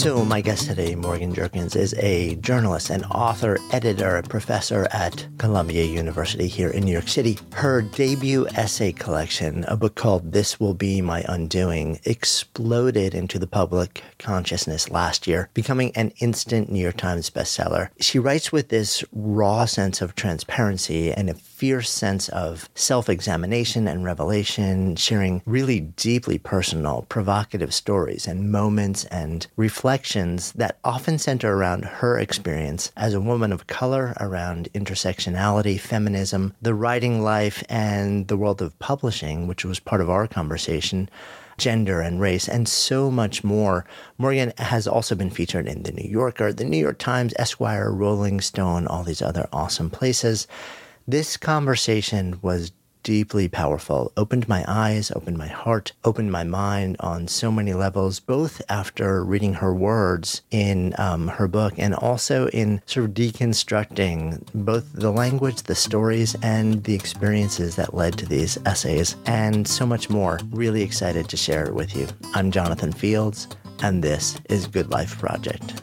So, my guest today, Morgan Jerkins, is a journalist and author, editor, a professor at Columbia University here in New York City. Her debut essay collection, a book called This Will Be My Undoing, exploded into the public consciousness last year, becoming an instant New York Times bestseller. She writes with this raw sense of transparency and a fierce sense of self examination and revelation, sharing really deeply personal, provocative stories and moments and reflections that often center around her experience as a woman of color, around intersectionality, feminism, the writing life, and the world of publishing, which was part of our conversation gender and race, and so much more. Morgan has also been featured in The New Yorker, The New York Times, Esquire, Rolling Stone, all these other awesome places. This conversation was deeply powerful, opened my eyes, opened my heart, opened my mind on so many levels, both after reading her words in um, her book and also in sort of deconstructing both the language, the stories, and the experiences that led to these essays, and so much more. Really excited to share it with you. I'm Jonathan Fields, and this is Good Life Project.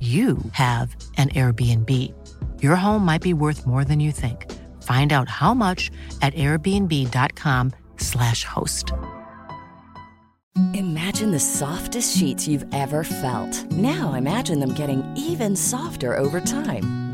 you have an Airbnb. Your home might be worth more than you think. Find out how much at airbnb.com/slash host. Imagine the softest sheets you've ever felt. Now imagine them getting even softer over time.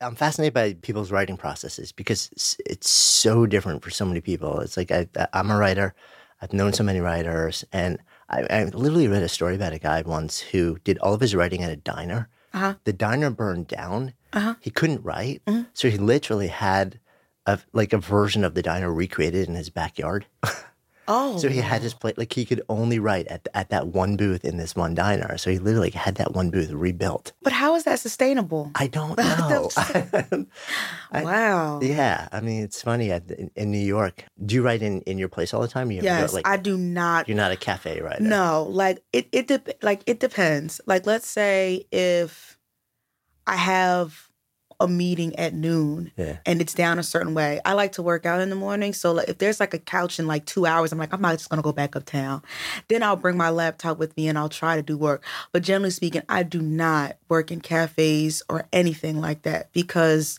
I'm fascinated by people's writing processes because it's, it's so different for so many people. It's like I, I'm a writer. I've known so many writers, and I, I literally read a story about a guy once who did all of his writing at a diner. Uh-huh. The diner burned down. Uh-huh. He couldn't write, Mm-hmm. so he literally had a like a version of the diner recreated in his backyard. Oh, So he had oh. his plate like he could only write at at that one booth in this one diner. So he literally had that one booth rebuilt. but how is that sustainable? I don't know. I- wow. yeah, I mean it's funny at, in, in New York. Do you write in, in your place all the time? You ever go, Yes, like I do not. you're not a cafe writer. No, like it. It dep- like it depends. Like let's say if I have a meeting at noon Yeah. and it's down a certain way, I like to work out in the morning. So like, if there's like a couch in like two hours, I'm like I'm not just gonna go back uptown. Then I'll bring my laptop with me and I'll try to do work. But generally speaking, I do not work in cafes or anything like that because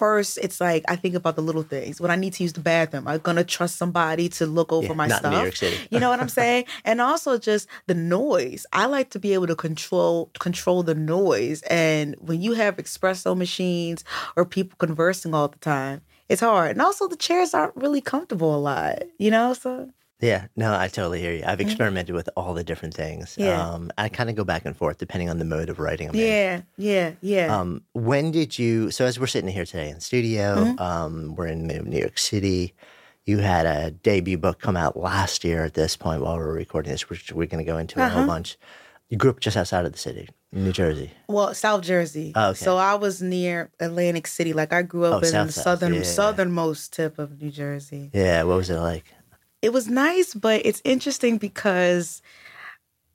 first it's like I think about the little things. When I need to use the bathroom, I'm gonna trust somebody to look over Yeah, my stuff. in New York City. You know what I'm saying? and also just the noise. I like to be able to control control the noise. And when you have espresso machines or people conversing all the time, it's hard. And also the chairs aren't really comfortable a lot. You know, so Yeah, no, I totally hear you. I've experimented with all the different things. Mm-hmm. Yeah. Um, I kind of go back and forth depending on the mode of writing I'm in. yeah, yeah, yeah. Um, when did you? So as we're sitting here today in the studio, Mm-hmm. um, we're in New York City. You had a debut book come out last year at this point while we're recording this, which we're going to go into a Uh-huh. whole bunch. You grew up just outside of the city. New Jersey. Well, South Jersey. Oh, okay. So I was near Atlantic City. Like I grew up Oh, in South the southern yeah. southernmost tip of New Jersey. Yeah. What was it like? It was nice, but it's interesting because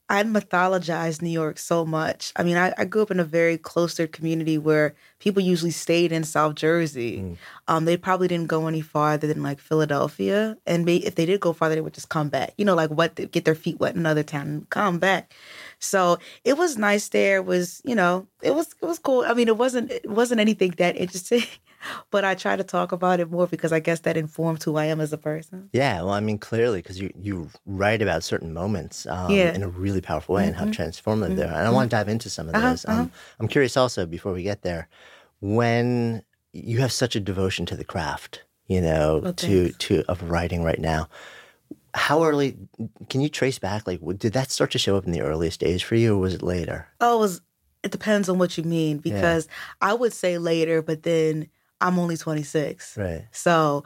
I mythologized New York so much. I mean, I, I grew up in a very cloistered community where people usually stayed in South Jersey. Mm. Um, they probably didn't go any farther than like Philadelphia, and may, if they did go farther, they would just come back. You know, like what get their feet wet in another town and come back. So it was nice there. It was you know it was it was cool. I mean, it wasn't it wasn't anything that interesting, but I try to talk about it more because I guess that informs who I am as a person. Yeah, well, I mean, clearly, because you, you write about certain moments um, Yeah. in a really powerful way and how transformative they are. And I want to dive into some of Uh-huh, those. Um, I'm curious also, before we get there, when you have such a devotion to the craft, you know, Oh, to, to of writing right now, how early can you trace back? Like, did that start to show up in the earliest days for you, or was it later? Oh, it was it depends on what you mean because I would say later, but then I'm only 26. Right. So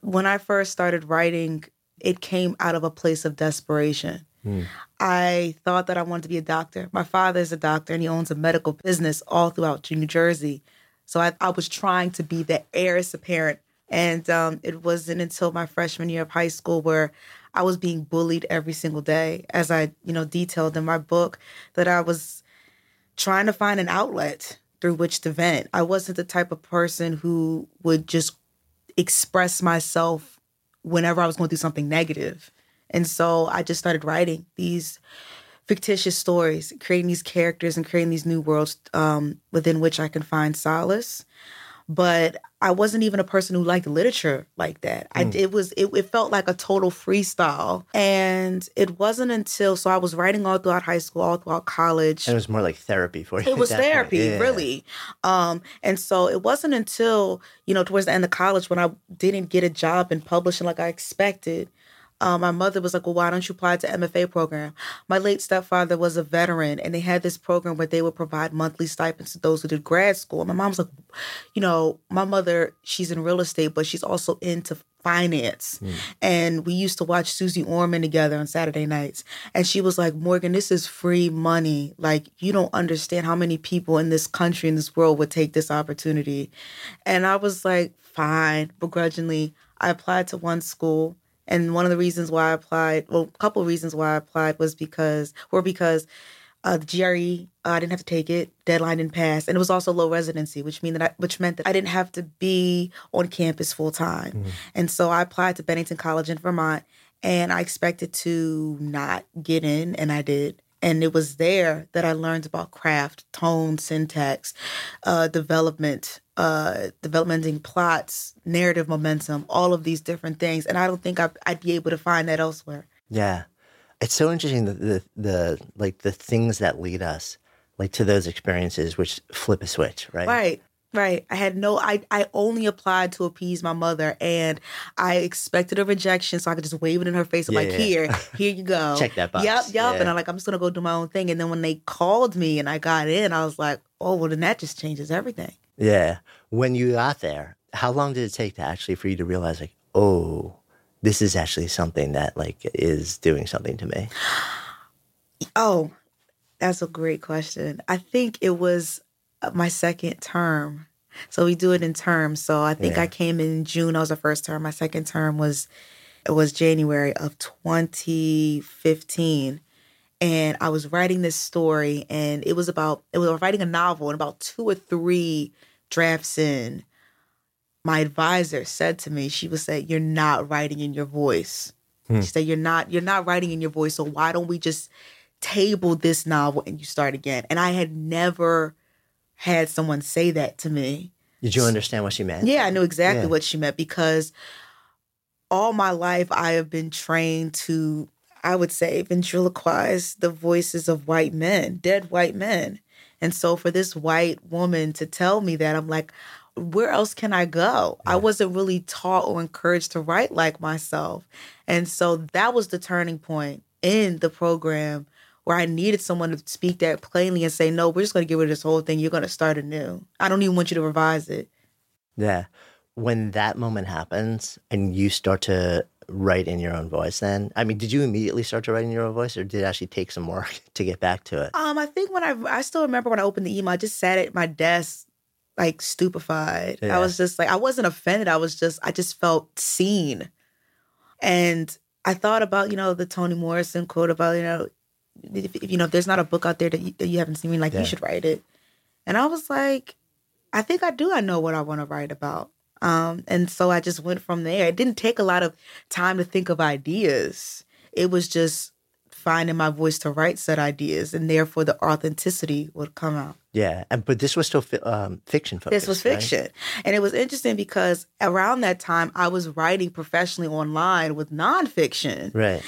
when I first started writing, it came out of a place of desperation. Hmm. I thought that I wanted to be a doctor. My father is a doctor and he owns a medical business all throughout New Jersey. So I, I was trying to be the heiress apparent. And um, it wasn't until my freshman year of high school where I was being bullied every single day, as I, you know, detailed in my book, that I was trying to find an outlet through which to vent. I wasn't the type of person who would just express myself whenever I was going through something negative. And so I just started writing these fictitious stories, creating these characters and creating these new worlds um, within which I can find solace. But I wasn't even a person who liked literature like that. I, it was it, it felt like a total freestyle, and it wasn't until so I was writing all throughout high school, all throughout college And it was more like therapy for you. it was therapy Yeah. really um and so it wasn't until you know towards the end of college when i didn't get a job in publishing like i expected um, my mother was like, "Well, why don't you apply to MFA program?" My late stepfather was a veteran, and they had this program where they would provide monthly stipends to those who did grad school. My mom was like, "You know, my mother, she's in real estate, but she's also into finance." And we used to watch Suze Orman together on Saturday nights, and she was like, "Morgan, this is free money. Like, you don't understand how many people in this country in this world would take this opportunity." And I was like, "Fine," begrudgingly. I applied to one school. And one of the reasons why I applied, well, a couple of reasons why I applied was because, were because uh, the GRE, uh, I didn't have to take it. Deadline didn't pass, and it was also low residency, which mean that I, which meant that I didn't have to be on campus full time. And so I applied to Bennington College in Vermont, and I expected to not get in, and I did. And it was there that I learned about craft, tone, syntax, uh, development, uh, developmenting plots, narrative momentum, all of these different things. And I don't think I'd, I'd be able to find that elsewhere. Yeah. It's so interesting that the, the like the things that lead us like to those experiences which flip a switch, right? Right. Right. I had no I I only applied to appease my mother and I expected a rejection so I could just wave it in her face. I'm Yeah, like, yeah. here, here you go. Check that box. Yep, yep. And I'm like, I'm just gonna go do my own thing. And then when they called me and I got in, I was like, oh well then that just changes everything. Yeah. When you got there, how long did it take to actually for you to realize like, oh, this is actually something that like is doing something to me? Oh, that's a great question. I think it was uh, my second term. So we do it in terms. So I think Yeah. I came in June. I was the first term. My second term was it was January of 2015. And I was writing this story and it was about it was writing a novel and about two or three drafts in, my advisor said to me, she was say, You're not writing in your voice. Hmm. She said, You're not, you're not writing in your voice. So why don't we just table this novel and you start again? And I had never had someone say that to me. Did you understand what she meant? Yeah, I knew exactly Yeah. what she meant because all my life I have been trained to, I would say, ventriloquize the voices of white men, dead white men. And so for this white woman to tell me that, I'm like, where else can I go? I wasn't really taught or encouraged to write like myself. And so that was the turning point in the program where I needed someone to speak that plainly and say, no, we're just going to get rid of this whole thing. You're going to start anew. I don't even want you to revise it. Yeah. When that moment happens and you start to write in your own voice then? I mean, did you immediately start to write in your own voice or did it actually take some work to get back to it? Um, I think when I I still remember when I opened the email, I just sat at my desk like stupefied. Yeah. I was just like I wasn't offended. I was just I just felt seen. And I thought about, you know, the Toni Morrison quote about, you know, if, if you know, if there's not a book out there that you, that you haven't seen, like Yeah. you should write it. And I was like, I think I do. I know what I want to write about. Um, and so I just went from there. It didn't take a lot of time to think of ideas. It was just finding my voice to write said ideas, and therefore the authenticity would come out. Yeah, and but this was still fi- um, fiction focused. This was right? fiction. And it was interesting because around that time, I was writing professionally online with nonfiction Right.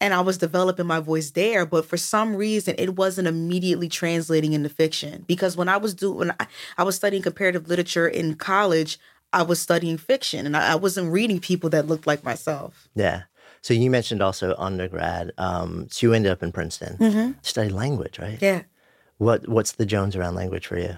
and I was developing my voice there. But for some reason, it wasn't immediately translating into fiction because when I was doing, when I, I was studying comparative literature in college, I was studying fiction and I, I wasn't reading people that looked like myself. Yeah. So you mentioned also undergrad. Um, so you ended up in Princeton, Mm-hmm. study language, right? Yeah. What What's the Jones around language for you?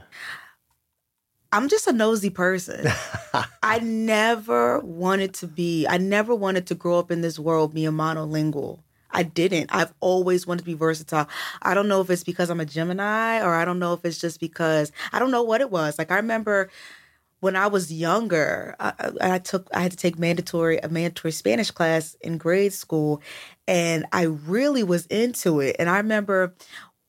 I'm just a nosy person. I never wanted to be, I never wanted to grow up in this world being monolingual. I didn't. I've always wanted to be versatile. I don't know if it's because I'm a Gemini or I don't know if it's just because I don't know what it was. Like I remember when I was younger, I, I took I had to take mandatory a mandatory Spanish class in grade school, and I really was into it. And I remember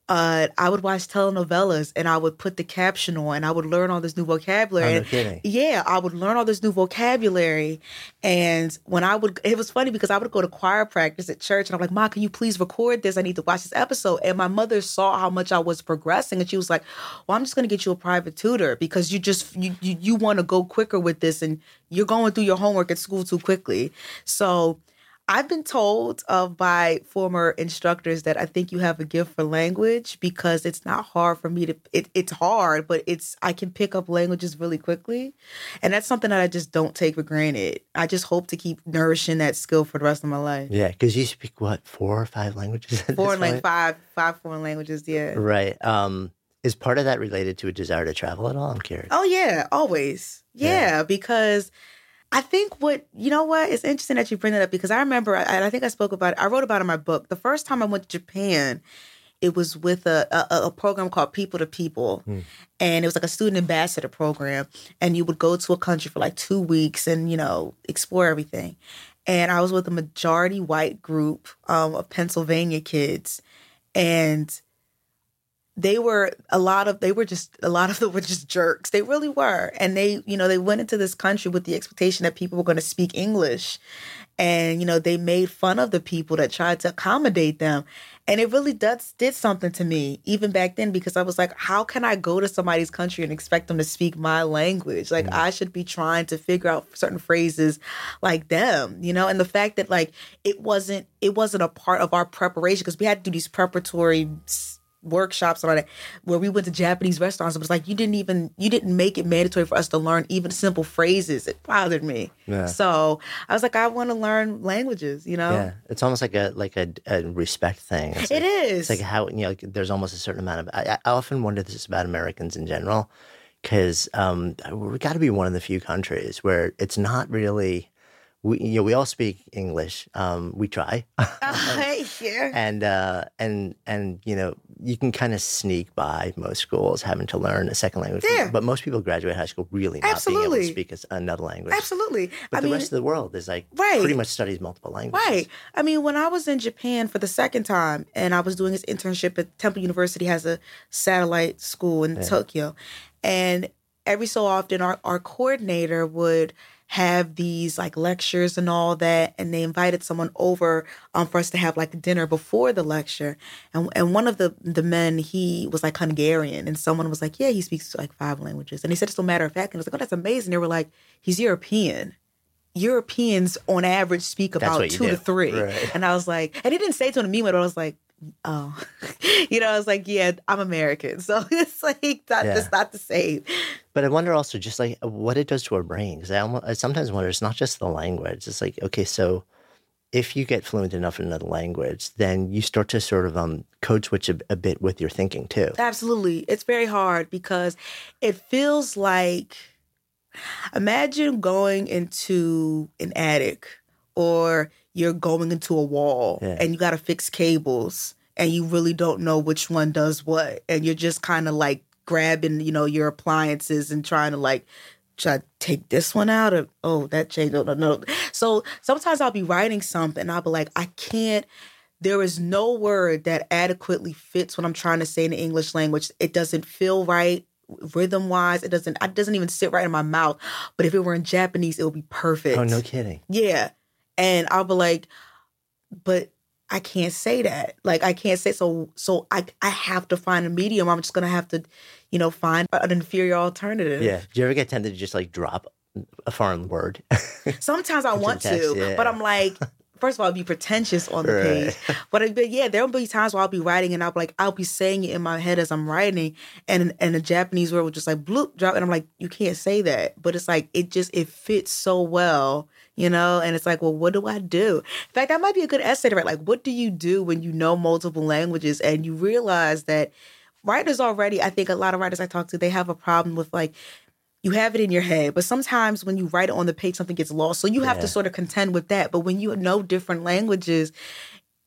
uh, I would watch telenovelas and I would put the caption on and I would learn all this new vocabulary. Oh, And- kidding. Yeah, I would learn all this new vocabulary. And when I would, it was funny because I would go to choir practice at church and I'm like, Ma, can you please record this? I need to watch this episode. And my mother saw how much I was progressing and she was like, Well, I'm just going to get you a private tutor because you just, you, you, you want to go quicker with this and you're going through your homework at school too quickly. So, I've been told of by former instructors that I think you have a gift for language because it's not hard for me to it, it's hard, but it's I can pick up languages really quickly. And that's something that I just don't take for granted. I just hope to keep nourishing that skill for the rest of my life. Yeah, because you speak what four or five languages. at this like five five foreign languages, yeah. Right. Um, is part of that related to a desire to travel at all? I'm curious. Oh yeah, always. Yeah. Yeah, because I think what you know what it's interesting that you bring that up because I remember and I think I spoke about it. I wrote about it in my book. The first time I went to Japan, it was with a a, a program called People to People, and it was like a student ambassador program. And you would go to a country for like two weeks and you know explore everything. And I was with a majority white group um, of Pennsylvania kids, and they were a lot of they were just a lot of them were just jerks. They really were. And they you know they went into this country with the expectation that people were going to speak english. And you know they made fun of the people that tried to accommodate them. And it really does did something to me even back then because i was like how can i go to somebody's country and expect them to speak my language? Like mm. i should be trying to figure out certain phrases like them you know? And the fact that like it wasn't it wasn't a part of our preparation because we had to do these preparatory s- workshops and all that where we went to Japanese restaurants. It was like you didn't even you didn't make it mandatory for us to learn even simple phrases. It bothered me. Yeah. So I was like, I want to learn languages. You know, Yeah, it's almost like a like a, a respect thing. It's it like, is. It's like how you know like there's almost a certain amount of. I, I often wonder this about Americans in general, because um, we got to be one of the few countries where it's not really. We you know we all speak English. Um, we try, yeah. and uh, and and you know you can kind of sneak by most schools having to learn a second language. Yeah. But most people graduate high school really not being able to speak another language. Absolutely. But I the mean, rest of the world is like Right. pretty much studies multiple languages. Right. I mean, when I was in Japan for the second time and I was doing this internship at Temple University has a satellite school in Tokyo. And every so often our, our coordinator would have these like lectures and all that and they invited someone over um, for us to have like dinner before the lecture. And and one of the the men he was like Hungarian and someone was like yeah he speaks like five languages. And he said it's a matter of fact and I was like oh that's amazing. They were like he's European. Europeans on average speak about two to three. Right. And I was like, and he didn't say it to me, but I was like, oh, you know, I was like, yeah, I'm American. So it's like, that, Yeah. that's not the same. But I wonder also just like what it does to our brain because I, I sometimes wonder it's not just the language. It's like okay, so if you get fluent enough in another language, then you start to sort of um code switch a, a bit with your thinking too. Absolutely. It's very hard because it feels like, imagine going into an attic or you're going into a wall Yeah. and you got to fix cables and you really don't know which one does what and you're just kind of like grabbing you know your appliances and trying to like try to take this one out of oh that changed no no no so sometimes i'll be writing something and i'll be like i can't there is no word that adequately fits what i'm trying to say in the english language it doesn't feel right rhythm wise it doesn't it doesn't even sit right in my mouth but if it were in japanese it would be perfect Oh, no kidding. yeah. And I'll be like, but I can't say that. Like I can't say so so I I have to find a medium. I'm just gonna have to, you know, find an inferior alternative. Yeah. Do you ever get tempted to just like drop a foreign word? Sometimes I want text, to, yeah. but I'm like, first of all, I'll be pretentious on the Right. page. But, uh, but yeah, there'll be times where I'll be writing and I'll be like, I'll be saying it in my head as I'm writing, and and the Japanese word will just like bloop drop, and I'm like, you can't say that. But it's like it just it fits so well, you know. And it's like, well, what do I do? In fact, that might be a good essay to write. Like, what do you do when you know multiple languages and you realize that writers already? I think a lot of writers I talk to they have a problem with like you have it in your head, but sometimes when you write it on the page, something gets lost. So you have Yeah. to sort of contend with that. But when you know different languages,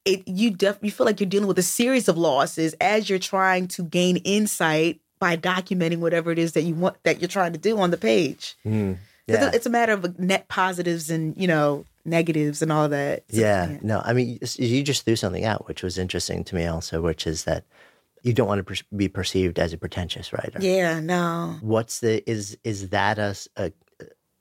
it you def you feel like you're dealing with a series of losses as you're trying to gain insight by documenting whatever it is that you want that you're trying to do on the page. Mm, yeah. a, it's a matter of net positives and you know negatives and all that. So, yeah. No, I mean, you just threw something out, which was interesting to me also, which is that you don't want to per- be perceived as a pretentious writer. Yeah, no. What's the is is that a a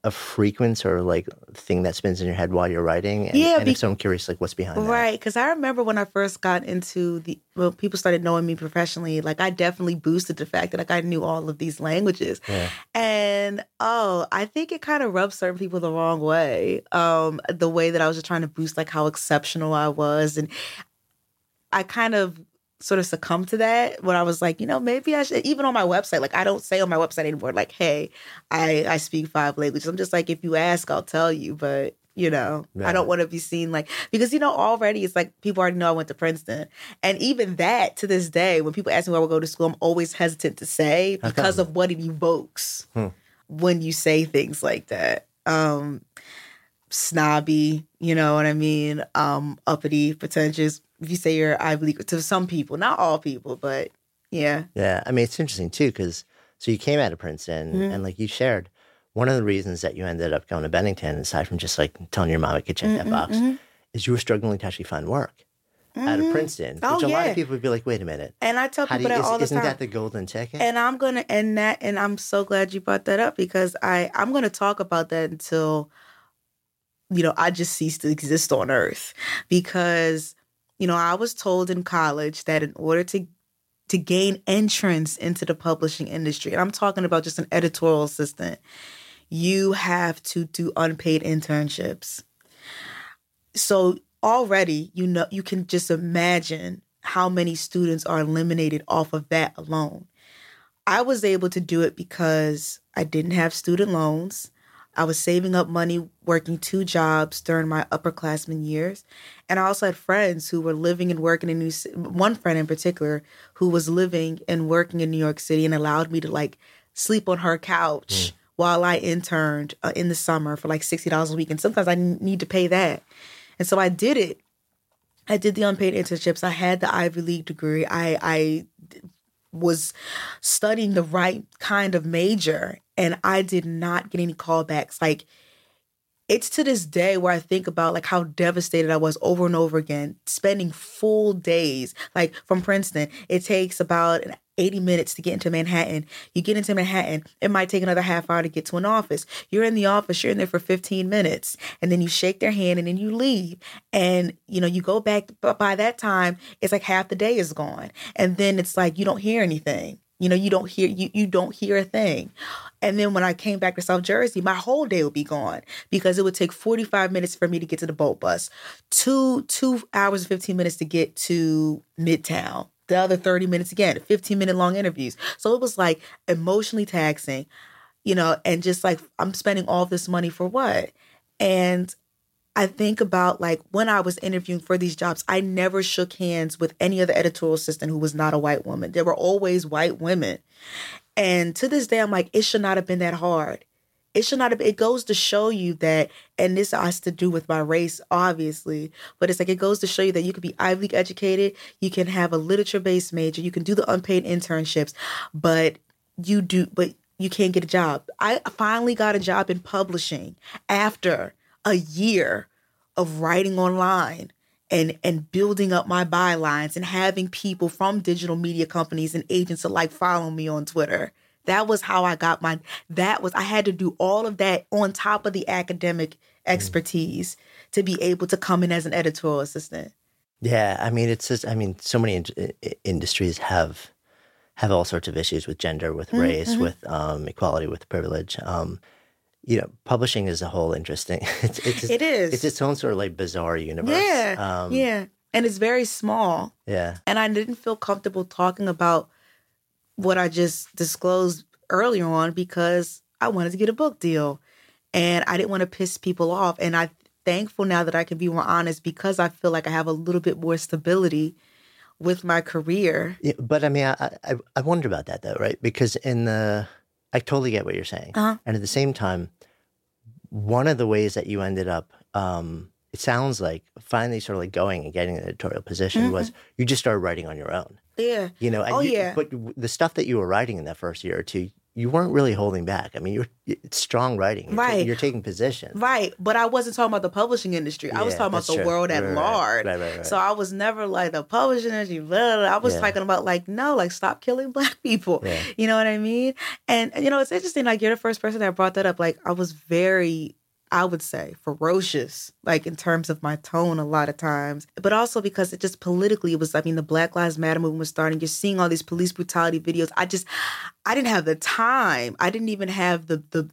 a frequency or like thing that spins in your head while you're writing? And, Yeah, and be- so, I'm curious, like what's behind that? Right, because I remember when I first got into the well, people started knowing me professionally. Like I definitely boosted the fact that like I knew all of these languages, Yeah. and oh, I think it kind of rubbed certain people the wrong way. Um, the way that I was just trying to boost like how exceptional I was, and I kind of sort of succumbed to that when I was like, you know, maybe I should. Even on my website, like I don't say on my website anymore, like, hey, I I speak five languages. I'm just like, if you ask, I'll tell you, but. You know, Yeah. I don't want to be seen like because you know already it's like people already know I went to Princeton, and even that to this day, when people ask me where I would go to school, I'm always hesitant to say because of what it evokes Hmm. when you say things like that. Um, snobby, you know what I mean? Um, uppity, pretentious. If you say you're Ivy League to some people, not all people, but yeah. Yeah, I mean it's interesting too because so you came out of Princeton Mhm. and like you shared one of the reasons that you ended up going to Bennington, aside from just like telling your mom I could check that Mhm, box, mhm. is you were struggling to actually find work out of Mhm. Princeton, which Oh, a lot of people would be like, "Wait a minute, And I tell people you, that is, all the isn't time. that the golden ticket?" And I'm gonna end that, and I'm so glad you brought that up because I I'm gonna talk about that until you know I just cease to exist on Earth because you know I was told in college that in order to to gain entrance into the publishing industry, and I'm talking about just an editorial assistant, you have to do unpaid internships. So already you know you can just imagine how many students are eliminated off of that alone. I was able to do it because I didn't have student loans. I was saving up money working two jobs during my upperclassmen years. And I also had friends who were living and working in New one friend in particular who was living and working in New York City and allowed me to like sleep on her couch while I interned uh, in the summer for like $60 a week. And sometimes I n- need to pay that. And so I did it. I did the unpaid internships. I had the Ivy League degree. I I was studying the right kind of major and I did not get any callbacks. Like it's to this day where I think about like how devastated I was over and over again, spending full days. Like from Princeton, it takes about 80 minutes to get into Manhattan. You get into Manhattan, it might take another half hour to get to an office. You're in the office, you're in there for 15 minutes, and then you shake their hand and then you leave. And you know, you go back, but by that time, it's like half the day is gone. And then it's like you don't hear anything. You know, you don't hear you you don't hear a thing. And then when I came back to South Jersey, my whole day would be gone because it would take 45 minutes for me to get to the boat bus, two two hours and 15 minutes to get to Midtown. The other 30 minutes again, 15 minute long interviews. So it was like emotionally taxing, you know, and just like I'm spending all this money for what? And I think about like when I was interviewing for these jobs, I never shook hands with any other editorial assistant who was not a white woman. There were always white women. And to this day, I'm like, it should not have been that hard. It should not have, it goes to show you that, and this has to do with my race, obviously, but it's like it goes to show you that you could be Ivy League educated, you can have a literature based major, you can do the unpaid internships, but you do, but you can't get a job. I finally got a job in publishing after a year of writing online and and building up my bylines and having people from digital media companies and agents alike follow me on Twitter. That was how I got my that was I had to do all of that on top of the academic expertise mm. to be able to come in as an editorial assistant. Yeah, I mean it's just I mean so many in- industries have have all sorts of issues with gender, with mm-hmm, race, mm-hmm. with um, equality, with privilege. Um, you know, publishing is a whole interesting. It's, it's it is. It's its own sort of like bizarre universe. Yeah, um, yeah, and it's very small. Yeah, and I didn't feel comfortable talking about what I just disclosed earlier on because I wanted to get a book deal, and I didn't want to piss people off. And I'm thankful now that I can be more honest because I feel like I have a little bit more stability with my career. Yeah, but I mean, I, I, I wonder about that though, right? Because in the, I totally get what you're saying, uh-huh. and at the same time, one of the ways that you ended up, um, it sounds like finally sort of like going and getting an editorial position mm-hmm. was you just started writing on your own. Yeah. You know, oh you, yeah. But the stuff that you were writing in that first year or two, you weren't really holding back. I mean, you're it's strong writing. You're right. Ta- you're taking position. Right. But I wasn't talking about the publishing industry. I was talking about the true. world at right, large. Right, right, right, So I was never like the publishing industry. Blah, blah. I was yeah. talking about like, no, like stop killing black people. Yeah. You know what I mean? And, you know, it's interesting. Like you're the first person that brought that up. Like I was very I would say ferocious, like in terms of my tone a lot of times, but also because it just politically it was, I mean, the Black Lives Matter movement was starting. You're seeing all these police brutality videos. I just, I didn't have the time. I didn't even have the, the,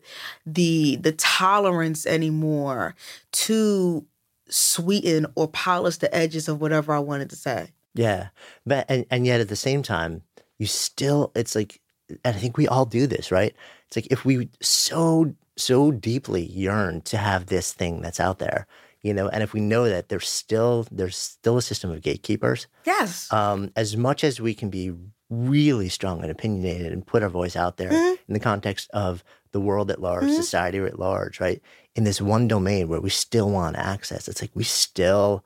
the, the tolerance anymore to sweeten or polish the edges of whatever I wanted to say. Yeah. But, and, and yet at the same time, you still, it's like, and I think we all do this, right? It's like if we so so deeply yearn to have this thing that's out there you know and if we know that there's still there's still a system of gatekeepers yes um, as much as we can be really strong and opinionated and put our voice out there mm-hmm. in the context of the world at large mm-hmm. society at large right in this one domain where we still want access it's like we still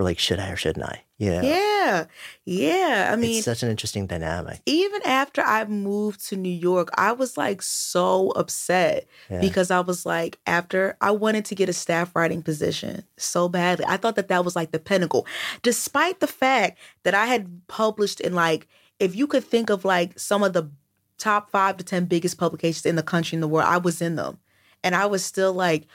we're like, should I or shouldn't I? You know? Yeah. Yeah. I mean, it's such an interesting dynamic. Even after I moved to New York, I was like so upset yeah. because I was like, after I wanted to get a staff writing position so badly. I thought that that was like the pinnacle, despite the fact that I had published in like, if you could think of like some of the top five to 10 biggest publications in the country in the world, I was in them. And I was still like,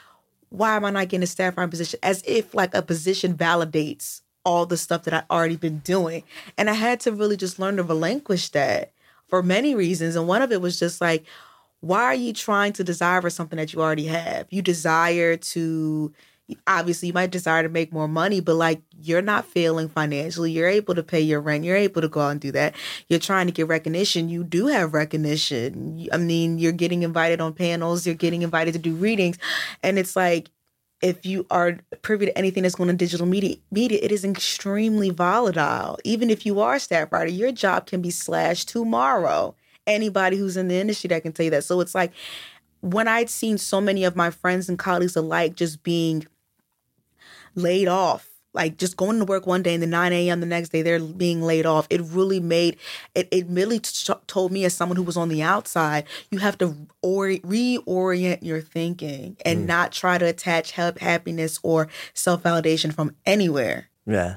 why am I not getting a staff writing position? As if like a position validates all the stuff that I've already been doing. And I had to really just learn to relinquish that for many reasons. And one of it was just like, why are you trying to desire for something that you already have? You desire to obviously you might desire to make more money, but like you're not failing financially. You're able to pay your rent. You're able to go out and do that. You're trying to get recognition. You do have recognition. I mean, you're getting invited on panels, you're getting invited to do readings. And it's like, if you are privy to anything that's going on digital media, media, it is extremely volatile. Even if you are a staff writer, your job can be slashed tomorrow. Anybody who's in the industry that can tell you that. So it's like when I'd seen so many of my friends and colleagues alike just being laid off like just going to work one day and then 9 a.m. the next day they're being laid off. It really made it. It really t- told me as someone who was on the outside, you have to or- reorient your thinking and mm. not try to attach help, happiness or self validation from anywhere. Yeah.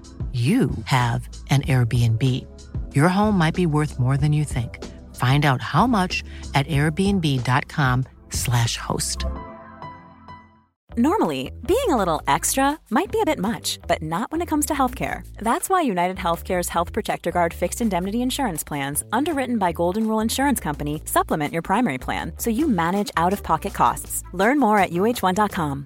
you have an Airbnb. Your home might be worth more than you think. Find out how much at airbnb.com/slash host. Normally, being a little extra might be a bit much, but not when it comes to healthcare. That's why United Healthcare's Health Protector Guard fixed indemnity insurance plans, underwritten by Golden Rule Insurance Company, supplement your primary plan so you manage out of pocket costs. Learn more at uh1.com.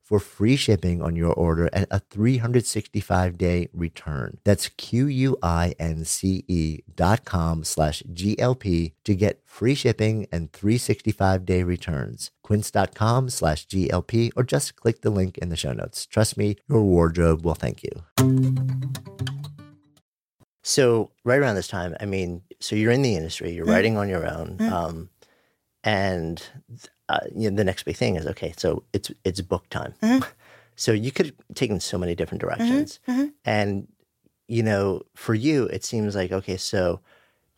for free shipping on your order and a 365 day return. That's Q-U-I-N-C-E dot com slash GLP to get free shipping and 365 day returns. Quince.com slash GLP or just click the link in the show notes. Trust me, your wardrobe will thank you. So right around this time, I mean, so you're in the industry, you're writing on your own. Um, and uh, you know, the next big thing is okay. So it's it's book time. Mm-hmm. So you could have taken so many different mm-hmm. directions, mm-hmm. and you know, for you, it seems like okay. So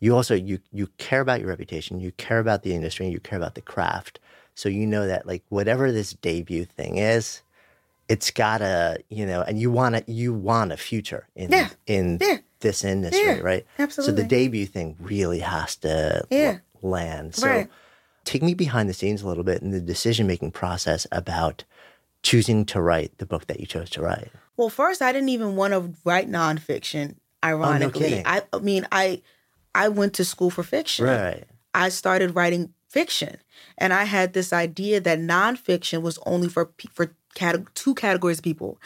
you also you you care about your reputation, you care about the industry, you care about the craft. So you know that like whatever this debut thing is, it's gotta you know, and you want to you want a future in Yeah. in Yeah. this industry, Yeah. right? So the debut thing really has to land. So Right. Take me behind the scenes a little bit in the decision making process about choosing to write the book that you chose to write. Well, first, I didn't even want to write nonfiction. Oh, ironically, kidding. I, I mean, I I went to school for fiction. Right. I started writing fiction, and I had this idea that nonfiction was only for for cate- two categories of people: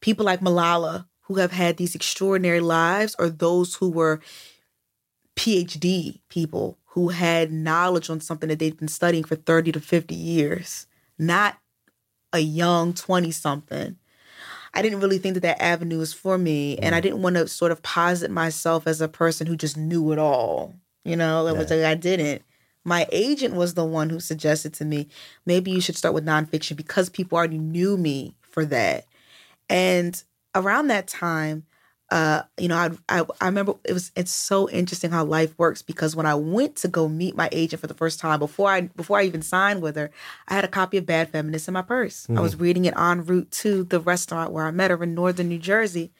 people like Malala who have had these extraordinary lives, or those who were PhD people who had knowledge on something that they've been studying for thirty to fifty years, not a young twenty something. I didn't really think that that avenue was for me, and I mm. didn't want to sort of posit myself as a person who just knew it all. You know, it was like I didn't. My agent was the one who suggested to me, maybe you should start with nonfiction because people already knew me for that. And around that time, uh, you know, I, I I remember it was it's so interesting how life works because when I went to go meet my agent for the first time before I before I even signed with her, I had a copy of Bad Feminist in my purse. I was reading it en route to the restaurant where I met her in northern New Jersey.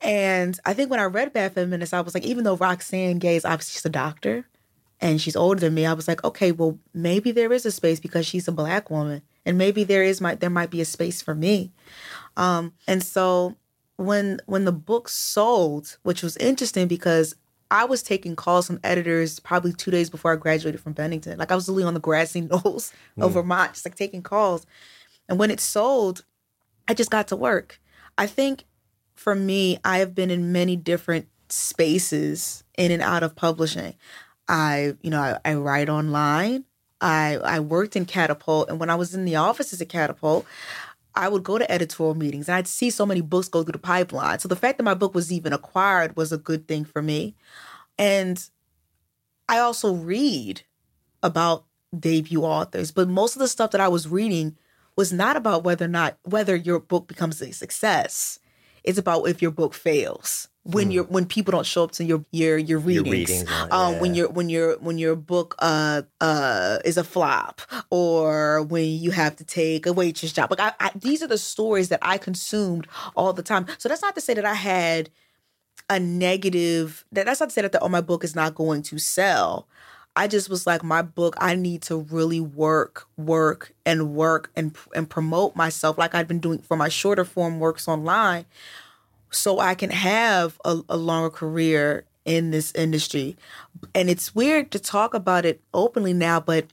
And I think when I read Bad Feminist, I was like, even though Roxane Gay is obviously just a doctor and she's older than me, I was like, okay, well, maybe there is a space because she's a black woman. And maybe there is might there might be a space for me. Um, and so when when the book sold, which was interesting because I was taking calls from editors probably two days before I graduated from Bennington. Like I was literally on the grassy knolls hmm. of Vermont, just like taking calls. And when it sold, I just got to work. I think for me, I have been in many different spaces in and out of publishing. I, you know, I, I write online. I I worked in Catapult, and when I was in the offices at Catapult, I would go to editorial meetings and I'd see so many books go through the pipeline. So the fact that my book was even acquired was a good thing for me. And I also read about debut authors, but most of the stuff that I was reading was not about whether or not whether your book becomes a success. It's about if your book fails. When Hmm. you're when people don't show up to your your your readings, readings on it, um, when yeah. your when your when your book uh uh is a flop, or when you have to take a waitress job. Like I, I, these are the stories that I consumed all the time. So that's not to say that I had a negative. That that's not to say that the, oh my book is not going to sell. I just was like my book. I need to really work, work, and work and and promote myself like I've been doing for my shorter form works online, so I can have a, a longer career in this industry. And it's weird to talk about it openly now, but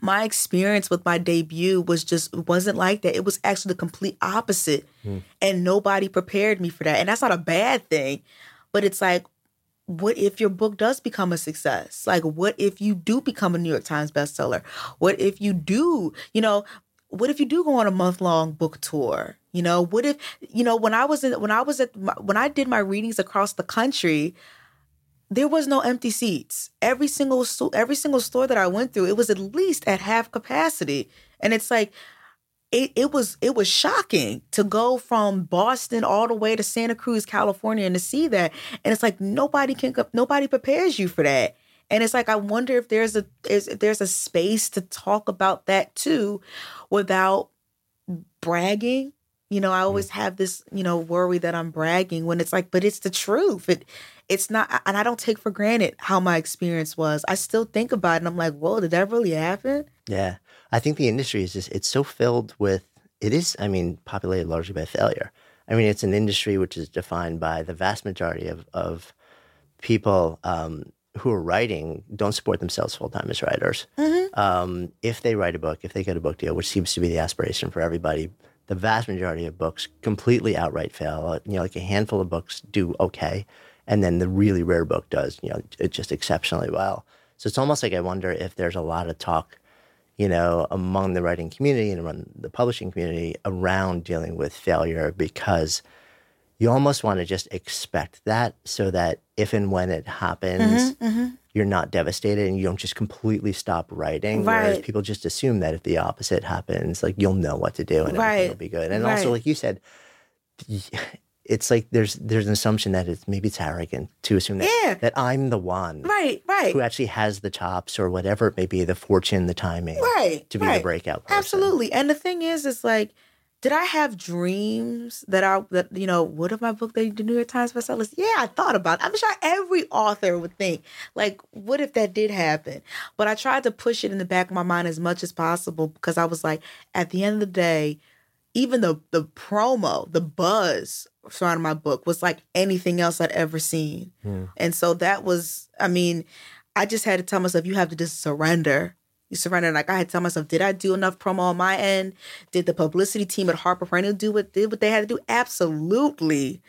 my experience with my debut was just wasn't like that. It was actually the complete opposite. Hmm. And nobody prepared me for that. And that's not a bad thing. But it's like, what if your book does become a success? Like, what if you do become a New York Times bestseller? What if you do, you know, what if you do go on a month long book tour? You know, what if, you know, when I was in, when I was at, my, when I did my readings across the country, there was no empty seats. Every single sto- every single store that I went through, it was at least at half capacity. And it's like it, it was it was shocking to go from Boston all the way to Santa Cruz, California, and to see that. And it's like nobody can nobody prepares you for that. And it's like I wonder if there's a is if there's a space to talk about that too, without bragging. You know, I always have this, you know, worry that I'm bragging when it's like, but it's the truth. It it's not and I don't take for granted how my experience was. I still think about it and I'm like, whoa, did that really happen? Yeah. I think the industry is just, it's so filled with, it is, I mean, populated largely by failure. I mean, it's an industry which is defined by the vast majority of, of people um, who are writing don't support themselves full time as writers. Um, if they write a book, if they get a book deal, which seems to be the aspiration for everybody, the vast majority of books completely outright fail. Uh, You know, like a handful of books do okay, and then the really rare book does, you know, it just exceptionally well. So it's almost like I wonder if there's a lot of talk, you know, among the writing community and among the publishing community around dealing with failure because you almost want to just expect that so that if and when it happens, Mm-hmm, you're not devastated and you don't just completely stop writing. Whereas people just assume that if the opposite happens, like you'll know what to do and everything will be good. And also, like you said, it's like there's there's an assumption that it's maybe it's arrogant to assume that Yeah. that I'm the one Right, right. who actually has the chops or whatever it may be, the fortune, the timing, right to be right. the breakout person. absolutely and the thing is it's like did i have dreams that i that you know what if my book they the new york times bestsellers? Yeah i thought about it. I'm sure every author would think like what if that did happen? But i tried to push it in the back of my mind as much as possible because i was like at the end of the day even the the promo the buzz surrounding my book was like anything else i'd ever seen. And so that was i mean i just had to tell myself you have to just surrender you surrender. Like I had to tell myself, did I do enough promo on my end? Did the publicity team at Harper Perennial do what did what they had to do? Absolutely.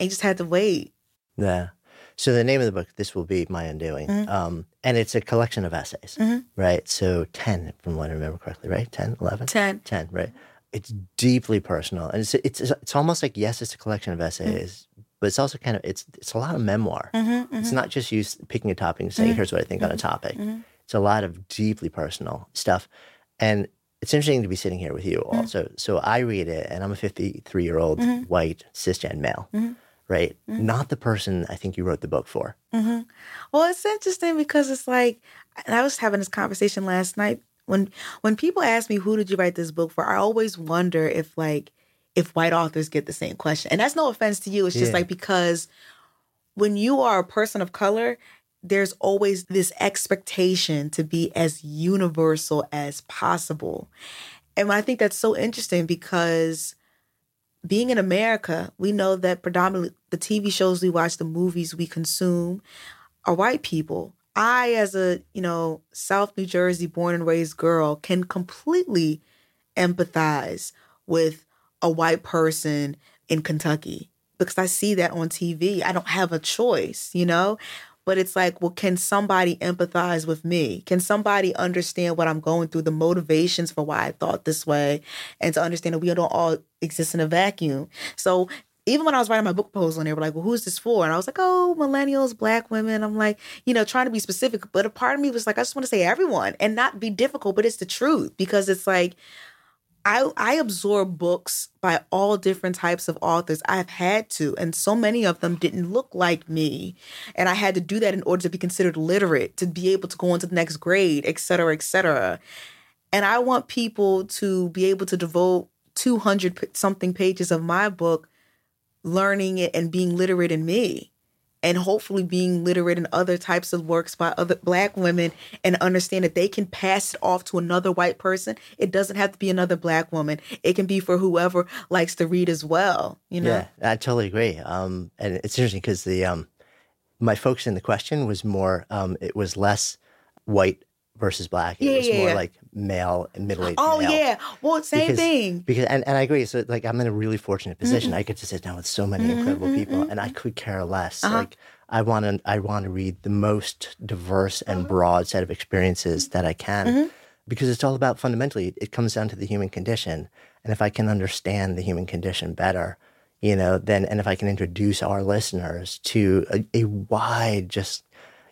I just had to wait. Yeah. So the name of the book, this will be my undoing, Mm-hmm. um, and it's a collection of essays, mm-hmm. right? So ten, from what I remember correctly, right? 10, 11? 10. 10, right? It's deeply personal, and it's it's it's almost like yes, it's a collection of mm-hmm. essays, but it's also kind of it's it's a lot of memoir. Mm-hmm, it's not just you picking a topic and saying, "Here's what I think on a topic." It's a lot of deeply personal stuff, and it's interesting to be sitting here with you mm-hmm. also. So I read it, and I'm a 53 year old mm-hmm. white cisgen male, mm-hmm. right? Not the person I think you wrote the book for. Well, it's interesting because it's like, and I was having this conversation last night. When when people ask me who did you write this book for, I always wonder if like if white authors get the same question. And that's no offense to you. It's just Yeah. like because when you are a person of color, there's always this expectation to be as universal as possible. And I think that's so interesting because being in America, we know that predominantly the TV shows we watch, the movies we consume are white people. I, as a, you know, South New Jersey born and raised girl, can completely empathize with a white person in Kentucky because I see that on TV. I don't have a choice, you know? But it's like, well, can somebody empathize with me? Can somebody understand what I'm going through, the motivations for why I thought this way, and to understand that we don't all exist in a vacuum? So even when I was writing my book proposal, and they were like, "Well, who's this for?" and I was like, "Oh, millennials, Black women." I'm like, you know, trying to be specific, but a part of me was like, I just want to say everyone and not be difficult, but it's the truth because it's like I I absorb books by all different types of authors. I've had to, and so many of them didn't look like me, and I had to do that in order to be considered literate, to be able to go on to the next grade, et cetera, et cetera. And I want people to be able to devote 200 something pages of my book learning it and being literate in me and hopefully being literate in other types of works by other black women and understand that they can pass it off to another white person. It doesn't have to be another black woman. It can be for whoever likes to read as well. You know? Yeah, I totally agree. Um, and it's interesting because the um, my focus in the question was more. Um, it was less white versus black. It Yeah, was yeah, more like male and middle aged. Oh male. yeah. Well, same because, thing. Because and, and I agree. So like I'm in a really fortunate position. Mm-hmm. I get to sit down with so many incredible people, and I could care less. Uh-huh. Like I want to I want to read the most diverse and Uh-huh. broad set of experiences that I can, Mm-hmm. because it's all about fundamentally it comes down to the human condition, and if I can understand the human condition better. You know, then, and if I can introduce our listeners to a, a wide, just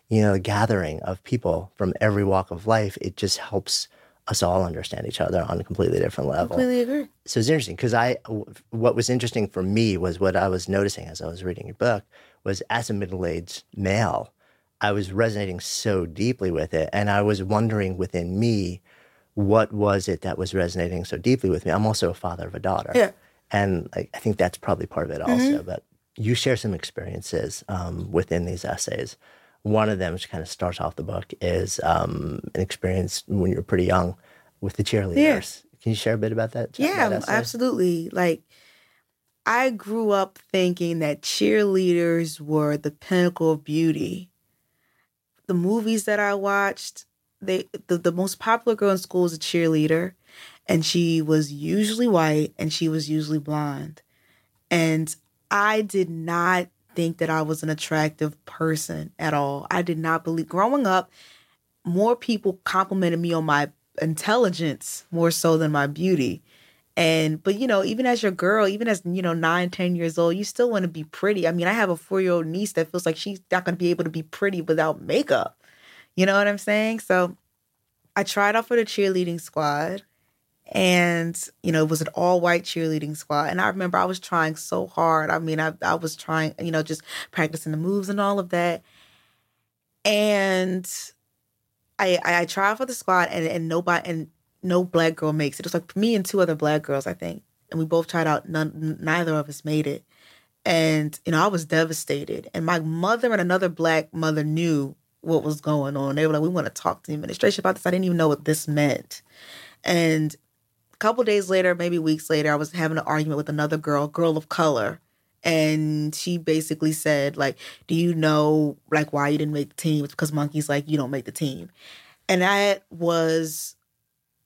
you know, the gathering of people from every walk of life, it just helps us all understand each other on a completely different level. Completely agree. So it's interesting because I, what was interesting for me was what I was noticing as I was reading your book was as a middle-aged male, I was resonating so deeply with it, and I was wondering within me, what was it that was resonating so deeply with me? I'm also a father of a daughter, Yeah. and I, I think that's probably part of it also. But you share some experiences um, within these essays. One of them, which kind of starts off the book, is um, an experience when you were pretty young with the cheerleaders. Can you share a bit about that? Yeah, absolutely. Like I grew up thinking that cheerleaders were the pinnacle of beauty. The movies that I watched, they the, the most popular girl in school was a cheerleader, and she was usually white and she was usually blonde. And I did not think that I was an attractive person at all. I did not believe growing up, more people complimented me on my intelligence more so than my beauty. And but you know, even as your girl, even as you know, nine, ten years old, you still want to be pretty. I mean, I have a four year old niece that feels like she's not gonna be able to be pretty without makeup. You know what I'm saying? So I tried out for the cheerleading squad and you know it was an all white cheerleading squad. And i remember i was trying so hard. I mean i, I was trying you know just practicing the moves and all of that. And i i, I tried for the squad and, and nobody and no black girl makes it. It was like me and two other black girls i think. And we both tried out. None neither of us made it. And you know i was devastated. And my mother and another black mother knew what was going on. They were like we want to talk to the administration about this. I didn't even know what this meant. And couple days later, maybe weeks later, I was having an argument with another girl, girl of color. And she basically said, like, do you know like why you didn't make the team? It's because monkey's like, you don't make the team. And that was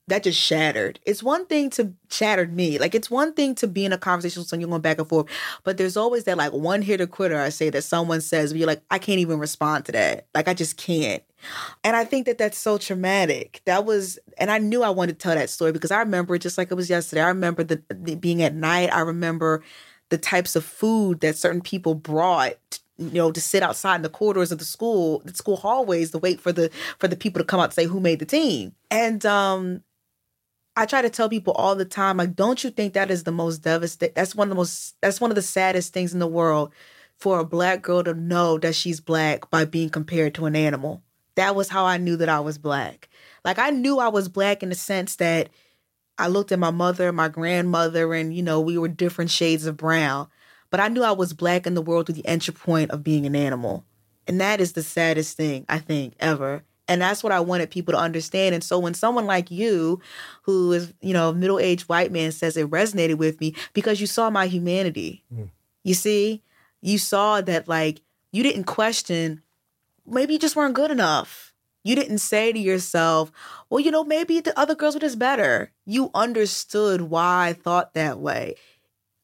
that just shattered. It's one thing to shattered me. Like it's one thing to be in a conversation with someone you're going back and forth, but there's always that like one hitter quitter. I say that someone says, but you're like, I can't even respond to that. Like I just can't. And I think that that's so traumatic. That was, and I knew I wanted to tell that story because I remember just like it was yesterday. I remember the, the being at night. I remember the types of food that certain people brought you know to sit outside in the corridors of the school the school hallways to wait for the for the people to come out to say who made the team and um I try to tell people all the time, like, don't you think that is the most devastating? That's one of the most, that's one of the saddest things in the world for a black girl to know that she's black by being compared to an animal. That was how I knew that I was black. Like, I knew I was black in the sense that I looked at my mother, my grandmother, and, you know, we were different shades of brown. But I knew I was black in the world through the entry point of being an animal. And that is the saddest thing, I think, ever. And that's what I wanted people to understand. And so when someone like you, who is, you know, middle aged white man says it resonated with me because you saw my humanity. Mm. You see, you saw that like you didn't question, maybe you just weren't good enough. You didn't say to yourself, well, you know, maybe the other girls were just better. You understood why I thought that way.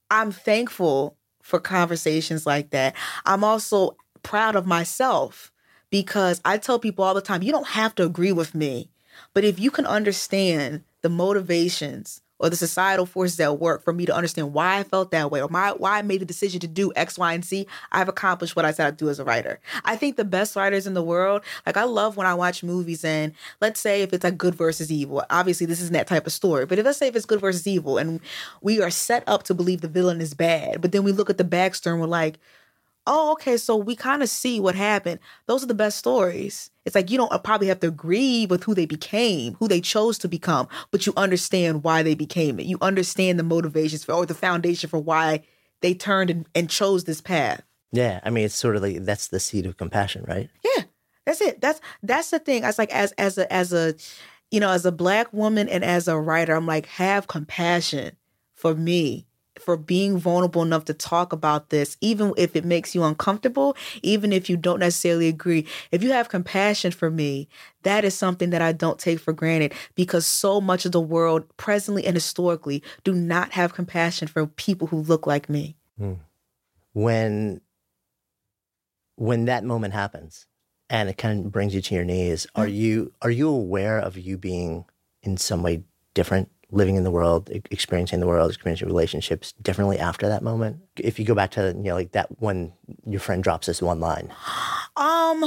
I'm thankful for conversations like that. I'm also proud of myself because I tell people all the time, you don't have to agree with me, but if you can understand the motivations or the societal forces at work for me to understand why I felt that way or my, why I made the decision to do X, Y, and Z, I've accomplished what I said I'd do as a writer. I think the best writers in the world, like I love when I watch movies and let's say if it's like good versus evil. Obviously, this isn't that type of story, but if let's say if it's good versus evil and we are set up to believe the villain is bad, but then we look at the backstory and we're like, oh, okay, so we kind of see what happened. Those are the best stories. It's like you don't uh, probably have to agree with who they became, who they chose to become, but you understand why they became it. You understand the motivations for or the foundation for why they turned and, and chose this path. Yeah, I mean, it's sort of like that's the seed of compassion, right? Yeah, that's it. That's that's the thing. I was like, as as a as a, you know, as a black woman and as a writer, I'm like, have compassion for me for being vulnerable enough to talk about this, even if it makes you uncomfortable, even if you don't necessarily agree. If you have compassion for me, that is something that I don't take for granted because so much of the world, presently and historically, do not have compassion for people who look like me. Hmm. When when that moment happens and it kind of brings you to your knees, are you are you aware of you being in some way different living in the world, experiencing the world, experiencing relationships differently after that moment? If you go back to you know like that when your friend drops this one line. Um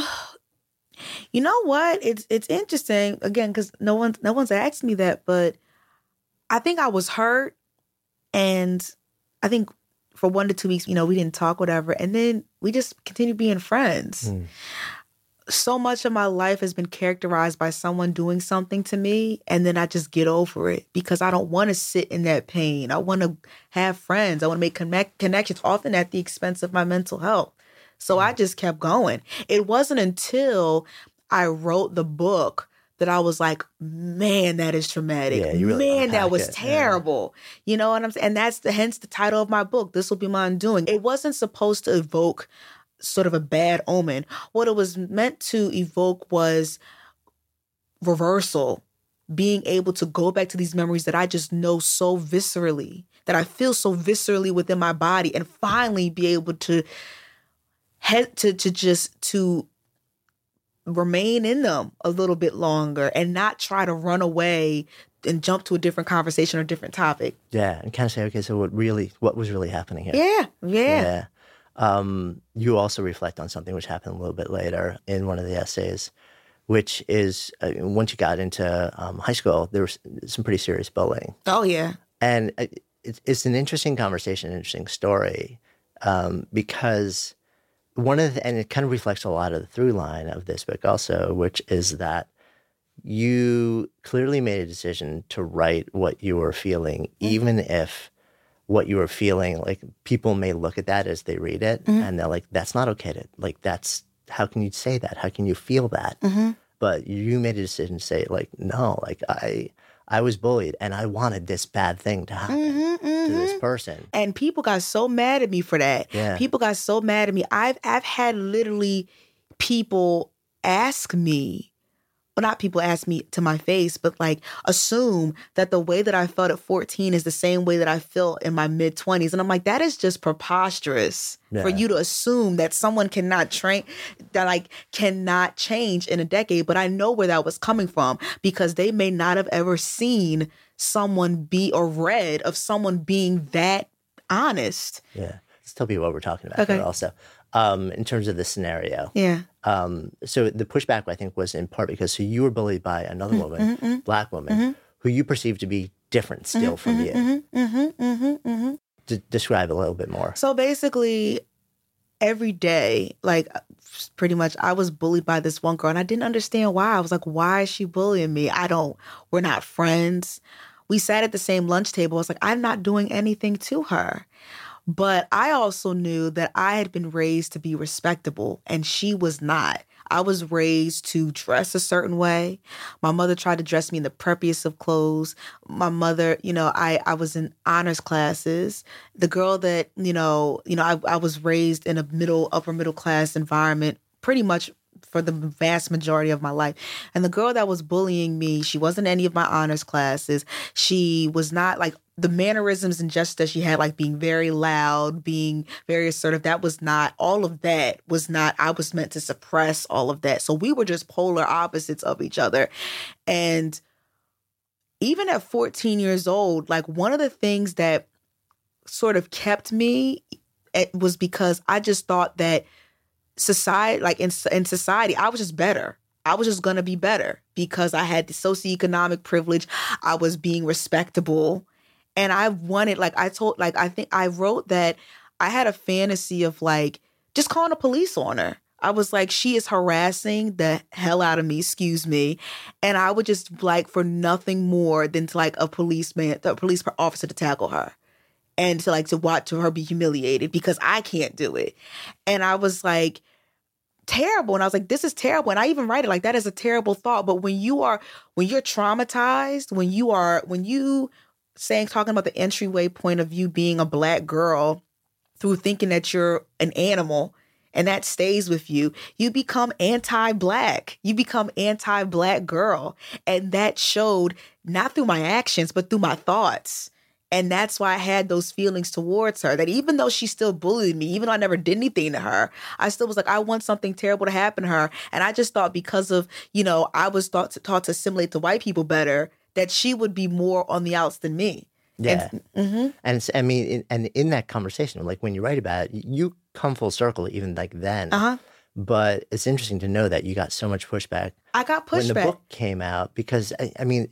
you know what? It's it's interesting again cuz no one no one's asked me that, but I think I was hurt and I think for 1 to 2 weeks, you know, we didn't talk whatever and then we just continued being friends. Mm so much of my life has been characterized by someone doing something to me and then I just get over it because I don't want to sit in that pain. I want to have friends. I want to make connect- connections often at the expense of my mental health. So I mm. just kept going. It wasn't until I wrote the book that I was like, man, that is traumatic. Yeah, really man, that was it. terrible. Yeah. You know what I'm saying? And that's the hence the title of my book. This will be my undoing. It wasn't supposed to evoke sort of a bad omen. What it was meant to evoke was reversal, being able to go back to these memories that I just know so viscerally, that I feel so viscerally within my body, and finally be able to head to to just to remain in them a little bit longer and not try to run away and jump to a different conversation or different topic. Yeah, and kind of say, okay, so what really, what was really happening here? Yeah, yeah. yeah. Um, you also reflect on something which happened a little bit later in one of the essays, which is uh, once you got into um, high school, there was some pretty serious bullying. Oh yeah, and uh, it's, it's an interesting conversation, interesting story, um, because one of the, and it kind of reflects a lot of the through line of this book also, which is that you clearly made a decision to write what you were feeling, mm-hmm. even if what you were feeling, like people may look at that as they read it mm-hmm. and they're like, that's not okay to, like, that's, how can you say that? How can you feel that? Mm-hmm. But you made a decision to say, like, no, like, I, I was bullied and I wanted this bad thing to happen mm-hmm, mm-hmm. to this person. And people got so mad at me for that. Yeah. People got so mad at me. I've I've had literally people ask me well, not people ask me to my face, but like assume that the way that I felt at 14 is the same way that I feel in my mid 20s. And I'm like, that is just preposterous yeah. for you to assume that someone cannot train, that like cannot change in a decade. But I know where that was coming from because they may not have ever seen someone be or read of someone being that honest. Yeah. Let's tell people what we're talking about okay. also um, in terms of the scenario. Yeah. Um, so the pushback, I think, was in part because so you were bullied by another mm-hmm, woman, mm-hmm, black woman, mm-hmm. who you perceived to be different still from mm-hmm, you. Mm-hmm, mm-hmm, D- describe a little bit more. So basically, every day, like pretty much, I was bullied by this one girl, and I didn't understand why. I was like, "Why is she bullying me? I don't. We're not friends." We sat at the same lunch table. I was like, "I'm not doing anything to her." But I also knew that I had been raised to be respectable and she was not. I was raised to dress a certain way. My mother tried to dress me in the preppiest of clothes. My mother, you know, I I was in honors classes. The girl that, you know, you know, I, I was raised in a middle upper middle class environment pretty much for the vast majority of my life. And the girl that was bullying me, she wasn't any of my honors classes. She was not like the mannerisms and gestures she had, like being very loud, being very assertive, that was not, all of that was not, I was meant to suppress all of that. So we were just polar opposites of each other. And even at 14 years old, like one of the things that sort of kept me it was because I just thought that society, like in, in society, I was just better. I was just gonna be better because I had the socioeconomic privilege. I was being respectable. And I wanted, like I told, like I think I wrote that I had a fantasy of like just calling the police on her. I was like, she is harassing the hell out of me, excuse me. And I would just like for nothing more than to like a policeman, a police officer to tackle her and to like to watch her be humiliated because I can't do it. And I was like, terrible. And I was like, this is terrible. And I even write it like that is a terrible thought. But when you are, when you're traumatized, when you are, when you saying, talking about the entryway point of you being a black girl through thinking that you're an animal and that stays with you, you become anti black. You become anti black girl. And that showed not through my actions, but through my thoughts. And that's why I had those feelings towards her that even though she still bullied me, even though I never did anything to her, I still was like, I want something terrible to happen to her. And I just thought because of, you know, I was taught to, taught to assimilate to white people better, that she would be more on the outs than me. Yeah. And, mm-hmm. and I mean, in, and in that conversation, like when you write about it, you come full circle even like then. Uh-huh. But it's interesting to know that you got so much pushback. I got pushback. When the book came out, because I, I mean,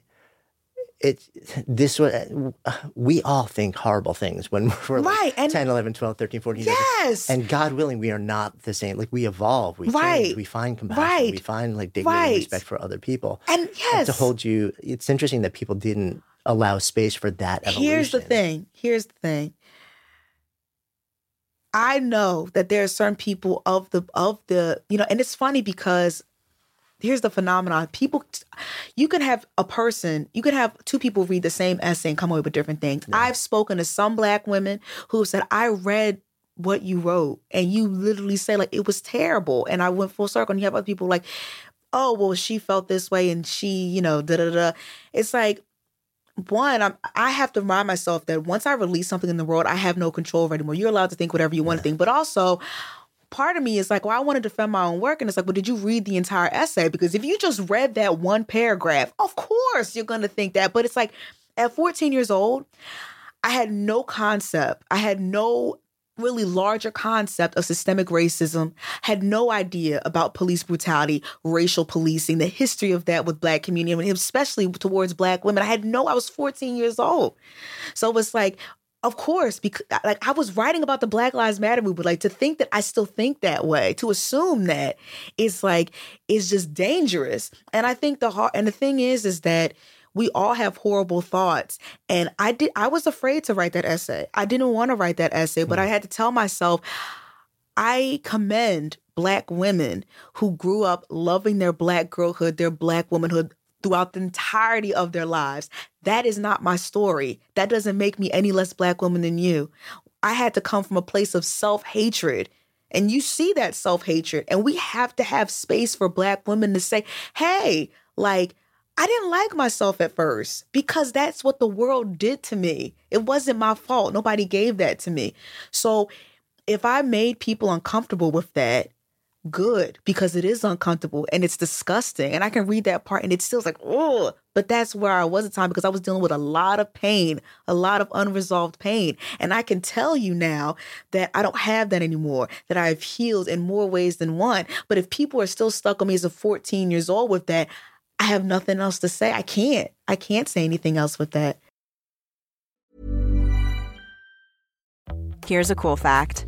it this was uh, we all think horrible things when we're like right, and 10 11 12 13 14 yes and god willing we are not the same like we evolve we right. change we find compassion right. we find like dignity right. and respect for other people and yes and to hold you it's interesting that people didn't allow space for that evolution. here's the thing here's the thing i know that there are certain people of the of the you know and it's funny because here's the phenomenon people you can have a person you can have two people read the same essay and come away with different things yeah. i've spoken to some black women who said i read what you wrote and you literally say like it was terrible and i went full circle and you have other people like oh well she felt this way and she you know da da da it's like one, I'm, I have to remind myself that once I release something in the world, I have no control over anymore. You're allowed to think whatever you want yeah. to think, but also part of me is like, well, I want to defend my own work. And it's like, well, did you read the entire essay? Because if you just read that one paragraph, of course you're going to think that. But it's like at 14 years old, I had no concept. I had no really larger concept of systemic racism, had no idea about police brutality, racial policing, the history of that with black community, especially towards black women. I had no, I was 14 years old. So it was like, of course, because like I was writing about the Black Lives Matter movement, like to think that I still think that way, to assume that is like is just dangerous. And I think the heart and the thing is, is that we all have horrible thoughts. And I did I was afraid to write that essay. I didn't want to write that essay, but I hmm. had to tell myself, I commend black women who grew up loving their black girlhood, their black womanhood, throughout the entirety of their lives. That is not my story. That doesn't make me any less black woman than you. I had to come from a place of self hatred. And you see that self hatred. And we have to have space for black women to say, hey, like, I didn't like myself at first because that's what the world did to me. It wasn't my fault. Nobody gave that to me. So if I made people uncomfortable with that, good because it is uncomfortable and it's disgusting. And I can read that part and it still like, oh, but that's where I was at time because I was dealing with a lot of pain, a lot of unresolved pain. And I can tell you now that I don't have that anymore, that I've healed in more ways than one. But if people are still stuck on me as a 14 years old with that, I have nothing else to say. I can't. I can't say anything else with that. Here's a cool fact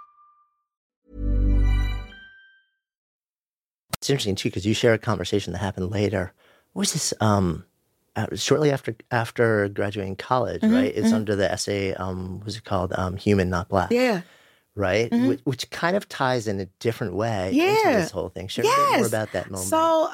It's interesting too because you share a conversation that happened later. What was this? Um, shortly after after graduating college, Mhm, right? It's mhm. under the essay. Um, what was it called? Um, Human, not black. Yeah. Right, Mhm. which, which kind of ties in a different way into Yeah. this whole thing. Share a bit more about that moment. So,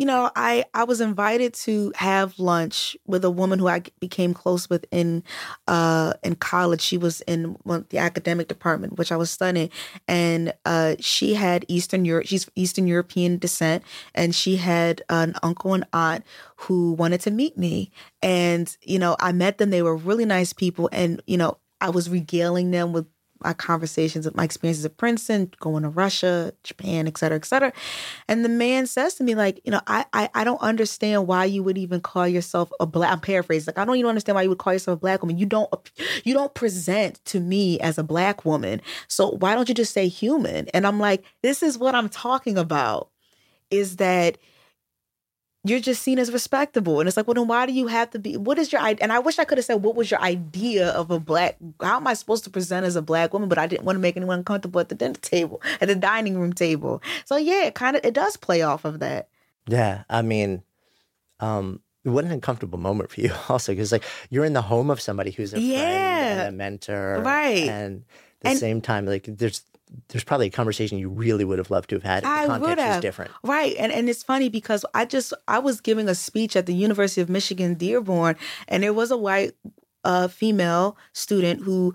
you know, I I was invited to have lunch with a woman who I became close with in uh in college. She was in one, the academic department, which I was studying, and uh she had Eastern Europe. She's Eastern European descent, and she had an uncle and aunt who wanted to meet me. And you know, I met them. They were really nice people, and you know, I was regaling them with my conversations my experiences at Princeton, going to Russia, Japan, et cetera, et cetera. And the man says to me, like, you know, I I, I don't understand why you would even call yourself a black. I'm paraphrasing. Like, I don't even understand why you would call yourself a black woman. You don't you don't present to me as a black woman. So why don't you just say human? And I'm like, this is what I'm talking about. Is that you're just seen as respectable. And it's like, well, then why do you have to be? What is your idea? And I wish I could have said, what was your idea of a black? How am I supposed to present as a black woman? But I didn't want to make anyone uncomfortable at the dinner table, at the dining room table. So yeah, it kind of it does play off of that. Yeah, I mean, um, what an uncomfortable moment for you, also, because like you're in the home of somebody who's a friend Yeah. and a mentor, Right. And at the And- same time, like there's there's probably a conversation you really would have loved to have had. I the would context was have. different. Right. And and it's funny because I just I was giving a speech at the University of Michigan Dearborn and there was a white uh female student who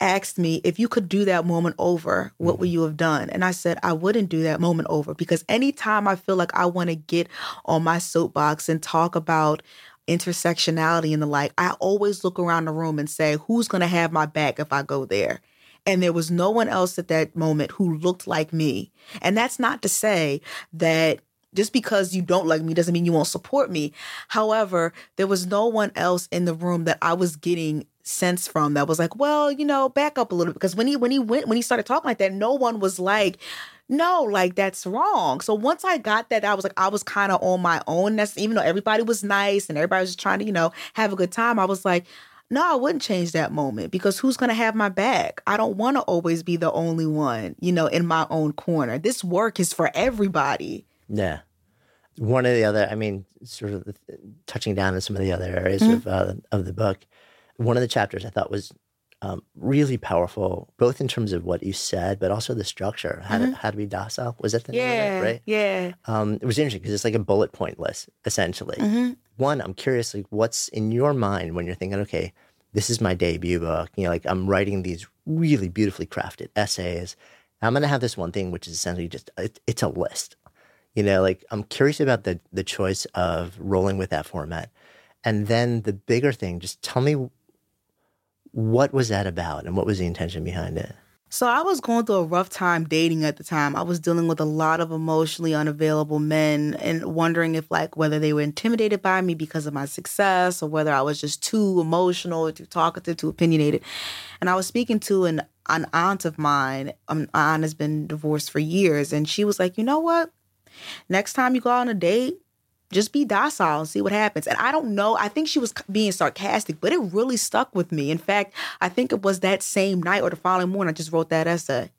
asked me if you could do that moment over, what would you have done? And I said I wouldn't do that moment over because anytime I feel like I want to get on my soapbox and talk about intersectionality and the like, I always look around the room and say, who's going to have my back if I go there? And there was no one else at that moment who looked like me. And that's not to say that just because you don't like me doesn't mean you won't support me. However, there was no one else in the room that I was getting sense from that was like, well, you know, back up a little bit. Because when he when he went when he started talking like that, no one was like, no, like that's wrong. So once I got that, I was like, I was kind of on my own. That's even though everybody was nice and everybody was trying to, you know, have a good time. I was like, no, I wouldn't change that moment because who's going to have my back? I don't want to always be the only one, you know, in my own corner. This work is for everybody. Yeah. One of the other, I mean, sort of touching down on some of the other areas Mhm. of uh, of the book. One of the chapters I thought was um, really powerful, both in terms of what you said, but also the structure. How to how to be docile was that the name of it, right? yeah. Um, it was interesting because it's like a bullet point list essentially. Mhm. One, I'm curious, like, what's in your mind when you're thinking, okay, this is my debut book. You know, like I'm writing these really beautifully crafted essays. I'm gonna have this one thing, which is essentially just it, it's a list. You know, like I'm curious about the the choice of rolling with that format, and then the bigger thing. Just tell me what was that about, and what was the intention behind it? So I was going through a rough time dating at the time. I was dealing with a lot of emotionally unavailable men and wondering if like whether they were intimidated by me because of my success or whether I was just too emotional, or too talkative, too opinionated. And I was speaking to an an aunt of mine. Um, my aunt has been divorced for years, and she was like, "You know what? Next time you go on a date, just be docile and see what happens. And I don't know, I think she was being sarcastic, but it really stuck with me. In fact, I think it was that same night or the following morning, I just wrote that essay.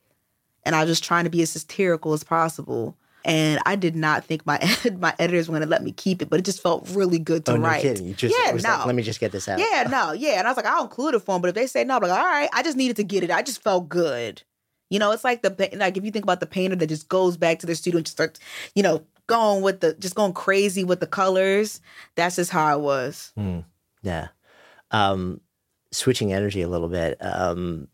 And I was just trying to be as hysterical as possible. And I did not think my my editors were going to let me keep it, but it just felt really good to oh, no write. Kidding. You just, yeah, no. like, let me just get this out. Yeah, no, yeah. And I was like, I'll include it for them. But if they say no, I'm like, all right, I just needed to get it. I just felt good. You know, it's like the like if you think about the painter that just goes back to their studio and just starts, you know, going with the just going crazy with the colors. That's just how I was. Mm, yeah. Um, switching energy a little bit. Um,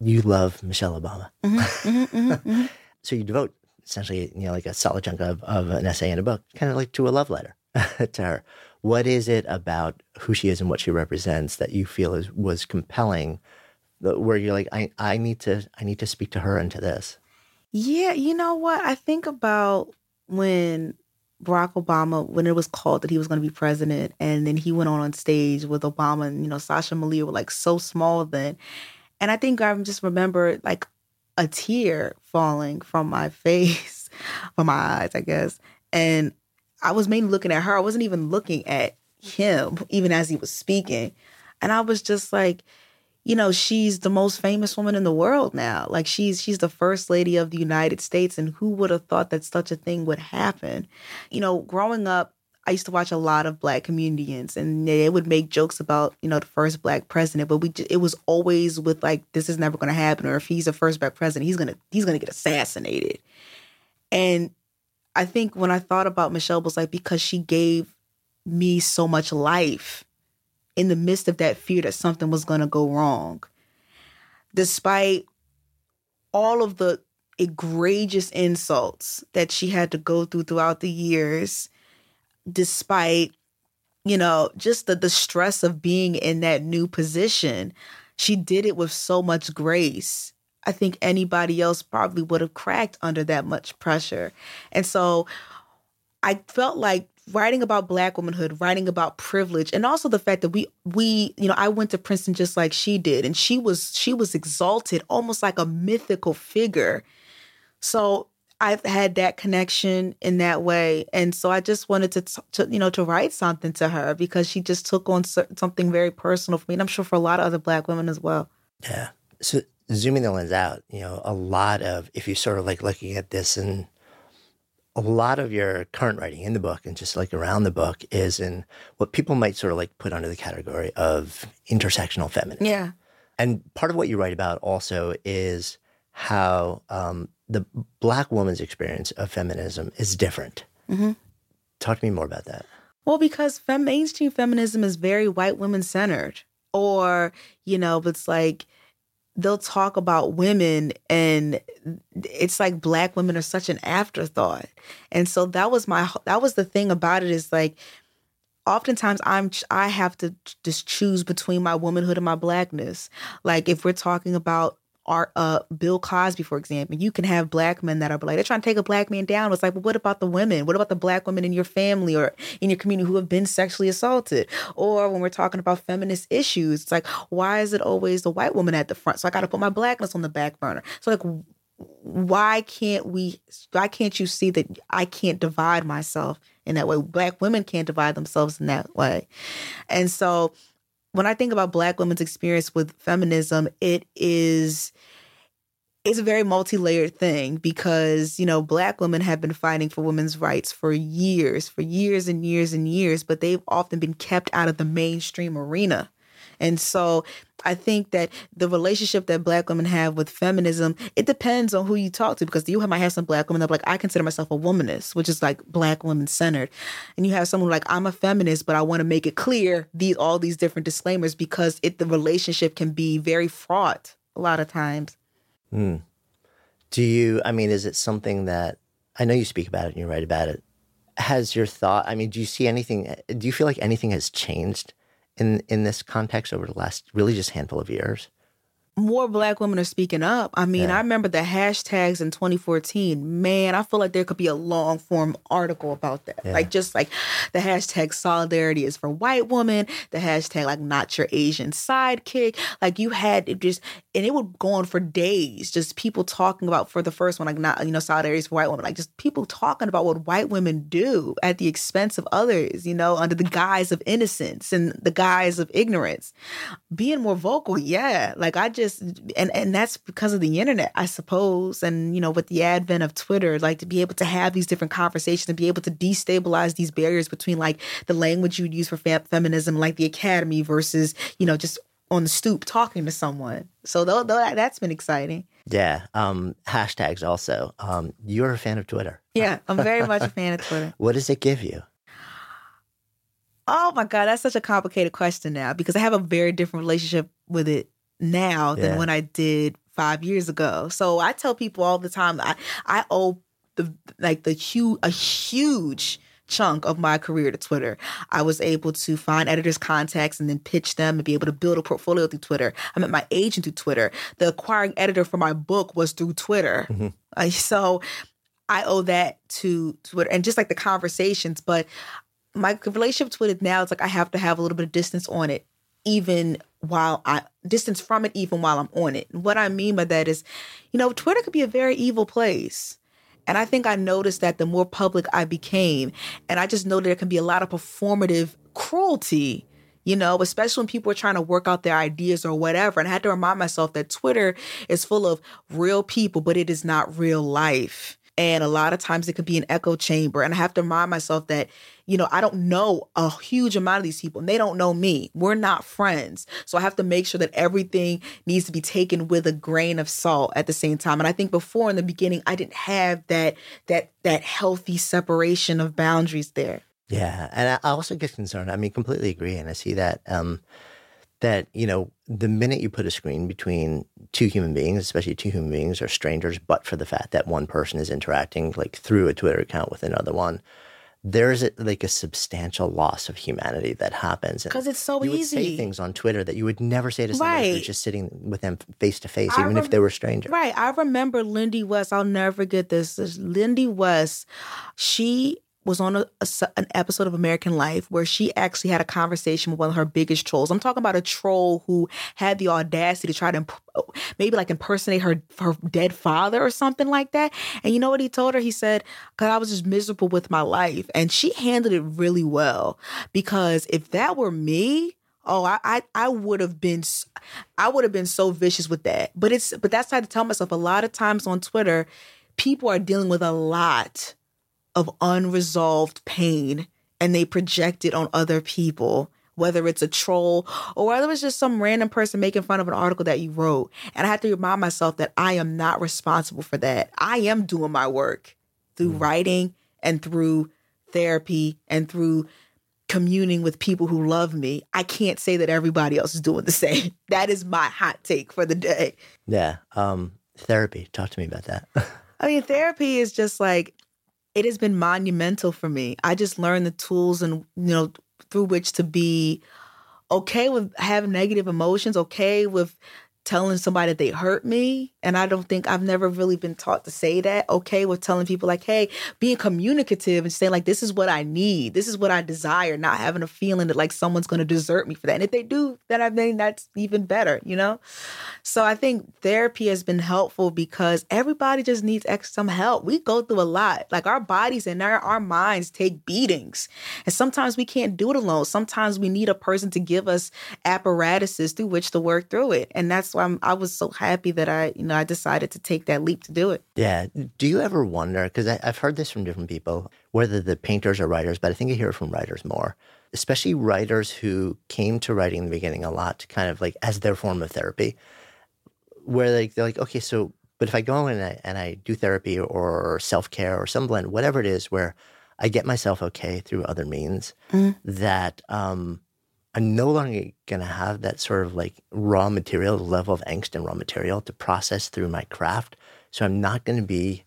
you love Michelle Obama. Mm-hmm, mm-hmm, mm-hmm, so you devote essentially, you know, like a solid chunk of, of an essay in a book, kind of like to a love letter to her. What is it about who she is and what she represents that you feel is was compelling? Where you're like, I, I need to I need to speak to her into this. Yeah, you know what? I think about when Barack Obama, when it was called that he was going to be president, and then he went on on stage with Obama and you know Sasha Malia were like so small then, and I think I just remember like a tear falling from my face, from my eyes, I guess, and I was mainly looking at her. I wasn't even looking at him, even as he was speaking, and I was just like, you know, she's the most famous woman in the world now. Like she's she's the first lady of the United States and who would have thought that such a thing would happen? You know, growing up I used to watch a lot of black comedians and they would make jokes about, you know, the first black president, but we it was always with like this is never going to happen or if he's the first black president, he's going to he's going to get assassinated. And I think when I thought about Michelle was like because she gave me so much life in the midst of that fear that something was going to go wrong. Despite all of the egregious insults that she had to go through throughout the years, despite, you know, just the, the stress of being in that new position, she did it with so much grace. I think anybody else probably would have cracked under that much pressure. And so I felt like writing about black womanhood writing about privilege and also the fact that we we you know i went to princeton just like she did and she was she was exalted almost like a mythical figure. So i've had that connection in that way and so i just wanted to, to you know to write something to her because she just took on something very personal for me and i'm sure for a lot of other black women as well. Yeah. So zooming the lens out you know a lot of if you sort of like looking at this and a lot of your current writing in the book and just like around the book is in what people might sort of like put under the category of intersectional feminism. Yeah. And part of what you write about also is how um, the black woman's experience of feminism is different. Mm-hmm. Talk to me more about that. Well, because fem- mainstream feminism is very white women centered, or you know, it's like they'll talk about women and it's like black women are such an afterthought. And so that was my that was the thing about it is like oftentimes i'm i have to just choose between my womanhood and my blackness. Like if we're talking about art uh Bill Cosby, for example, you can have black men that are like they're trying to take a black man down. It's like, but what about the women? What about the black women in your family or in your community who have been sexually assaulted? Or when we're talking about feminist issues, it's like, why is it always the white woman at the front? So I gotta put my blackness on the back burner. So like why can't we why can't you see that I can't divide myself in that way? Black women can't divide themselves in that way. And so when I think about Black women's experience with feminism, it is it's a very multi-layered thing because you know black women have been fighting for women's rights for years for years and years and years but they've often been kept out of the mainstream arena and so I think that the relationship that black women have with feminism, it depends on who you talk to because you might have some black women that like, I consider myself a womanist, which is like black women centered. And you have someone like, I'm a feminist, but I want to make it clear these all these different disclaimers because it the relationship can be very fraught a lot of times. Mm. Do you I mean, is it something that I know you speak about it and you write about it. Has your thought I mean, do you see anything do you feel like anything has changed in in this context over the last really just handful of years? More black women are speaking up. I mean, Yeah. I remember the hashtags in 2014. Man, I feel like there could be a long form article about that. Yeah. Like just like the hashtag solidarity is for white women, the hashtag like not your Asian sidekick. Like you had it just and it would go on for days, just people talking about for the first one, like not you know, solidarity is for white women, like just people talking about what white women do at the expense of others, you know, under the guise of innocence and the guise of ignorance being more vocal yeah like i just and and that's because of the internet i suppose and you know with the advent of twitter like to be able to have these different conversations and be able to destabilize these barriers between like the language you'd use for fe- feminism like the academy versus you know just on the stoop talking to someone so though, though that, that's been exciting Yeah. Um, hashtags also. Um, you're a fan of Twitter. yeah i'm very much a fan of twitter What does it give you? Oh my God, that's such a complicated question now because I have a very different relationship with it now than Yeah. when I did five years ago. So I tell people all the time I I owe the like the huge a huge chunk of my career to Twitter. I was able to find editors' contacts and then pitch them and be able to build a portfolio through Twitter. I met my agent through Twitter. The acquiring editor for my book was through Twitter. Uh, so I owe that to Twitter and just like the conversations. But my relationship with it now is like I have to have a little bit of distance on it, even while I distance from it, even while I'm on it. And what I mean by that is, you know, Twitter could be a very evil place. And I think I noticed that the more public I became, and I just know there can be a lot of performative cruelty, you know, especially when people are trying to work out their ideas or whatever. And I had to remind myself that Twitter is full of real people, but it is not real life. And a lot of times it could be an echo chamber. And I have to remind myself that, you know, I don't know a huge amount of these people and they don't know me. We're not friends. So I have to make sure that everything needs to be taken with a grain of salt at the same time. And I think before in the beginning, I didn't have that that that healthy separation of boundaries there. Yeah, and I also get concerned. I mean, completely agree, and I see that um, that you know the minute you put a screen between two human beings, especially two human beings or strangers, but for the fact that one person is interacting like through a Twitter account with another one, there's a, like a substantial loss of humanity that happens. because it's so you would say things on Twitter that you would never say to someone who's Right. just sitting with them face to face, even if they were strangers. Right. I remember Lindy West. I'll never forget this. This Lindy West, she was on a, a an episode of American Life where she actually had a conversation with one of her biggest trolls. I'm talking about a troll who had the audacity to try to imp- oh, maybe like impersonate her her dead father or something like that. And you know what he told her? He said, "Cause I was just miserable with my life," and she handled it really well. Because if that were me, Oh, I I, I would have been i would have been so vicious with that. But it's but that's how to tell myself a lot of times on Twitter, people are dealing with a lot of unresolved pain and they project it on other people, whether it's a troll or whether it's just some random person making fun of an article that you wrote. And I have to remind myself that I am not responsible for that. I am doing my work through writing and through therapy and through communing with people who love me. I can't say that everybody else is doing the same. That is my hot take for the day. Yeah. Um, therapy. Talk to me about that. I mean, therapy is just like it has been monumental for me. I just learned the tools and you know through which to be okay with having negative emotions, okay with telling somebody that they hurt me. And I don't think I've never really been taught to say that. Okay with telling people like, hey, being communicative and saying like this is what I need, this is what I desire, not having a feeling that like someone's gonna desert me for that. And if they do, then I think that's even better, you know? So I think therapy has been helpful because everybody just needs some help. We go through a lot. Like our bodies and our, our minds take beatings. And sometimes we can't do it alone. Sometimes we need a person to give us apparatuses through which to work through it. And that's why I'm, I was so happy that I, you know, I decided to take that leap to do it. Yeah. Do you ever wonder? Because I've heard this from different people, whether the painters or writers, but I think I hear it from writers more, especially writers who came to writing in the beginning a lot to kind of like as their form of therapy, where like they're like, okay, so but if I go and I and I do therapy or self care or some blend, whatever it is, where I get myself okay through other means, that um, I'm no longer going to have that sort of like raw material, level of angst and raw material to process through my craft. So I'm not going to be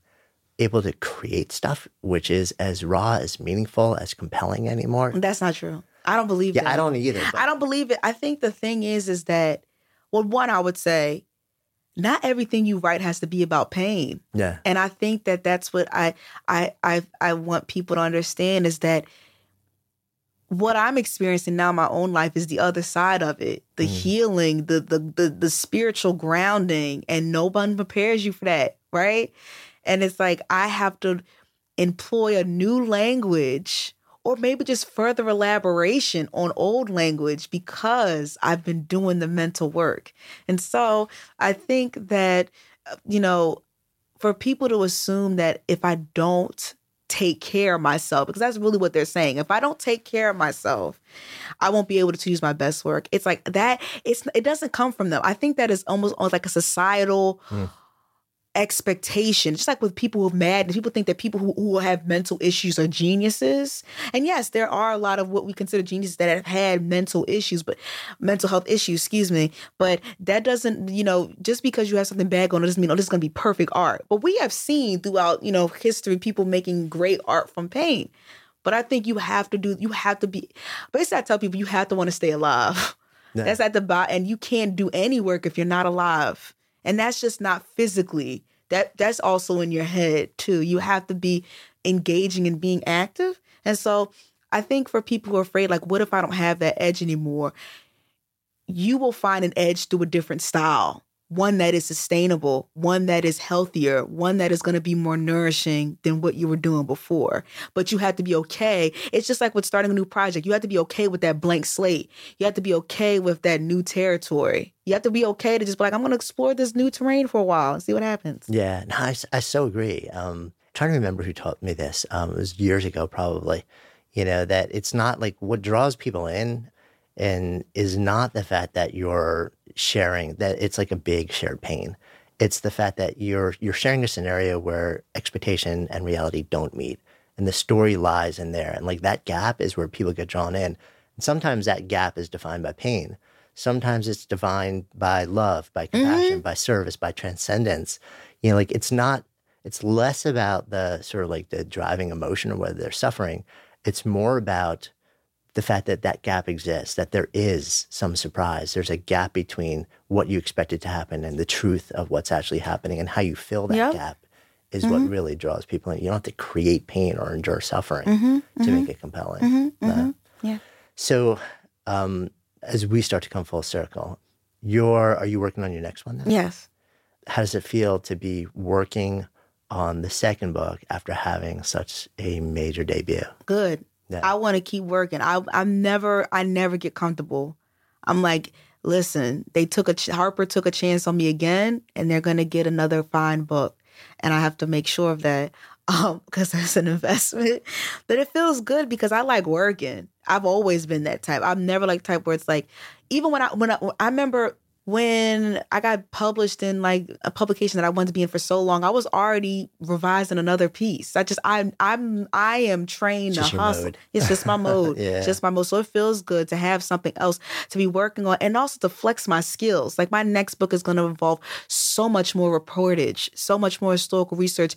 able to create stuff which is as raw, as meaningful, as compelling anymore. That's not true. I don't believe Yeah, that. I don't either. but- I don't believe it. I think the thing is, is that, well, one, I would say not everything you write has to be about pain. Yeah. And I think that that's what I I I I want people to understand is that what I'm experiencing now in my own life is the other side of it. The Mm. healing, the, the the the spiritual grounding and no one prepares you for that, right? And it's like I have to employ a new language or maybe just further elaboration on old language because I've been doing the mental work. And so I think that, uh, you know, for people to assume that if I don't take care of myself, because that's really what they're saying. If I don't take care of myself, I won't be able to use my best work. It's like that, it's it doesn't come from them. I think that is almost like a societal hmm. Expectation. Just like with people with madness, people think that people who, who have mental issues are geniuses. And yes, there are a lot of what we consider geniuses that have had mental issues, but mental health issues, excuse me. But that doesn't, you know, just because you have something bad going on doesn't mean oh, this is gonna be perfect art. But we have seen throughout, you know, history people making great art from pain. But I think you have to do, you have to be, basically, I tell people you have to want to stay alive. Yeah. That's at the bottom, and you can't do any work if you're not alive. And that's just not physically. That that's also in your head too. You have to be engaging and being active. And so I think for people who are afraid, like, what if I don't have that edge anymore? You will find an edge through a different style, one that is sustainable, one that is healthier, one that is going to be more nourishing than what you were doing before. But you have to be okay. It's just like with starting a new project. You have to be okay with that blank slate. You have to be okay with that new territory. You have to be okay to just be like, I'm going to explore this new terrain for a while and see what happens. Yeah, no, I, I so agree. Um, trying to remember who taught me this. Um, it was years ago, probably. You know that it's not like what draws people in, and is not the fact that you're sharing that it's like a big shared pain. It's the fact that you're you're sharing a scenario where expectation and reality don't meet, and the story lies in there, and like that gap is where people get drawn in. And sometimes that gap is defined by pain. Sometimes it's defined by love, by mm-hmm. compassion, by service, by transcendence. You know, like it's not, it's less about the sort of like the driving emotion or whether they're suffering. It's more about the fact that that gap exists, that there is some surprise. There's a gap between what you expected to happen and the truth of what's actually happening and how you fill that Yep. gap is what mm-hmm. really draws people in. You don't have to create pain or endure suffering mm-hmm. to make mm-hmm. it compelling. Uh, Yeah. so, um, as we start to come full circle, you're are you working on your next one? Then? Yes. How does it feel to be working on the second book after having such a major debut? good. Yeah. I want to keep working. I I'm never I never get comfortable. I'm like, listen, they took a ch- Harper took a chance on me again, and they're gonna get another fine book, and I have to make sure of that um because that's an investment. But it feels good because I like working. I've always been that type. I'm never like type where it's like, even when I when I I remember when I got published in like a publication that I wanted to be in for so long, I was already revising another piece. I just I'm I'm I am trained to hustle. mode. It's just my mode. Yeah. Just my mode. So it feels good to have something else to be working on and also to flex my skills. Like my next book is gonna involve so much more reportage, so much more historical research,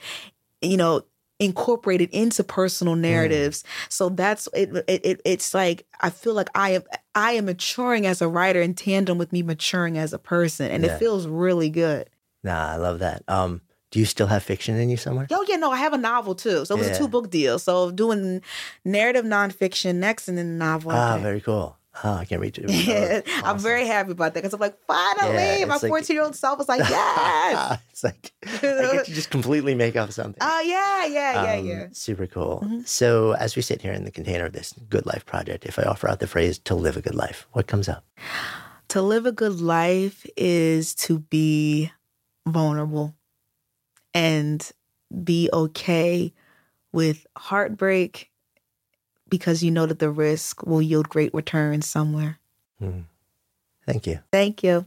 you know, incorporated into personal narratives. So that's it, it, it it's like I feel like I am I am maturing as a writer in tandem with me maturing as a person. And Yeah. it feels really good. Nah, I love that. Um, do you still have fiction in you somewhere? Oh yeah, no, I have a novel too. So it was Yeah. a two book deal. So doing narrative nonfiction next and then the novel. Ah, after. very cool. Oh, I can't read it. Yeah, I'm very happy about that because I'm like, finally, Yeah, my it's like- 14 year old self was like, yes. it's like I get to just completely make up something. Oh yeah, yeah, yeah, Um, yeah. Mm-hmm. Super cool. So, as we sit here in the container of this Good Life project, if I offer out the phrase to live a good life, what comes up? To live a good life is to be vulnerable and be okay with heartbreak because you know that the risk will yield great returns somewhere. Hmm. Thank you. Thank you.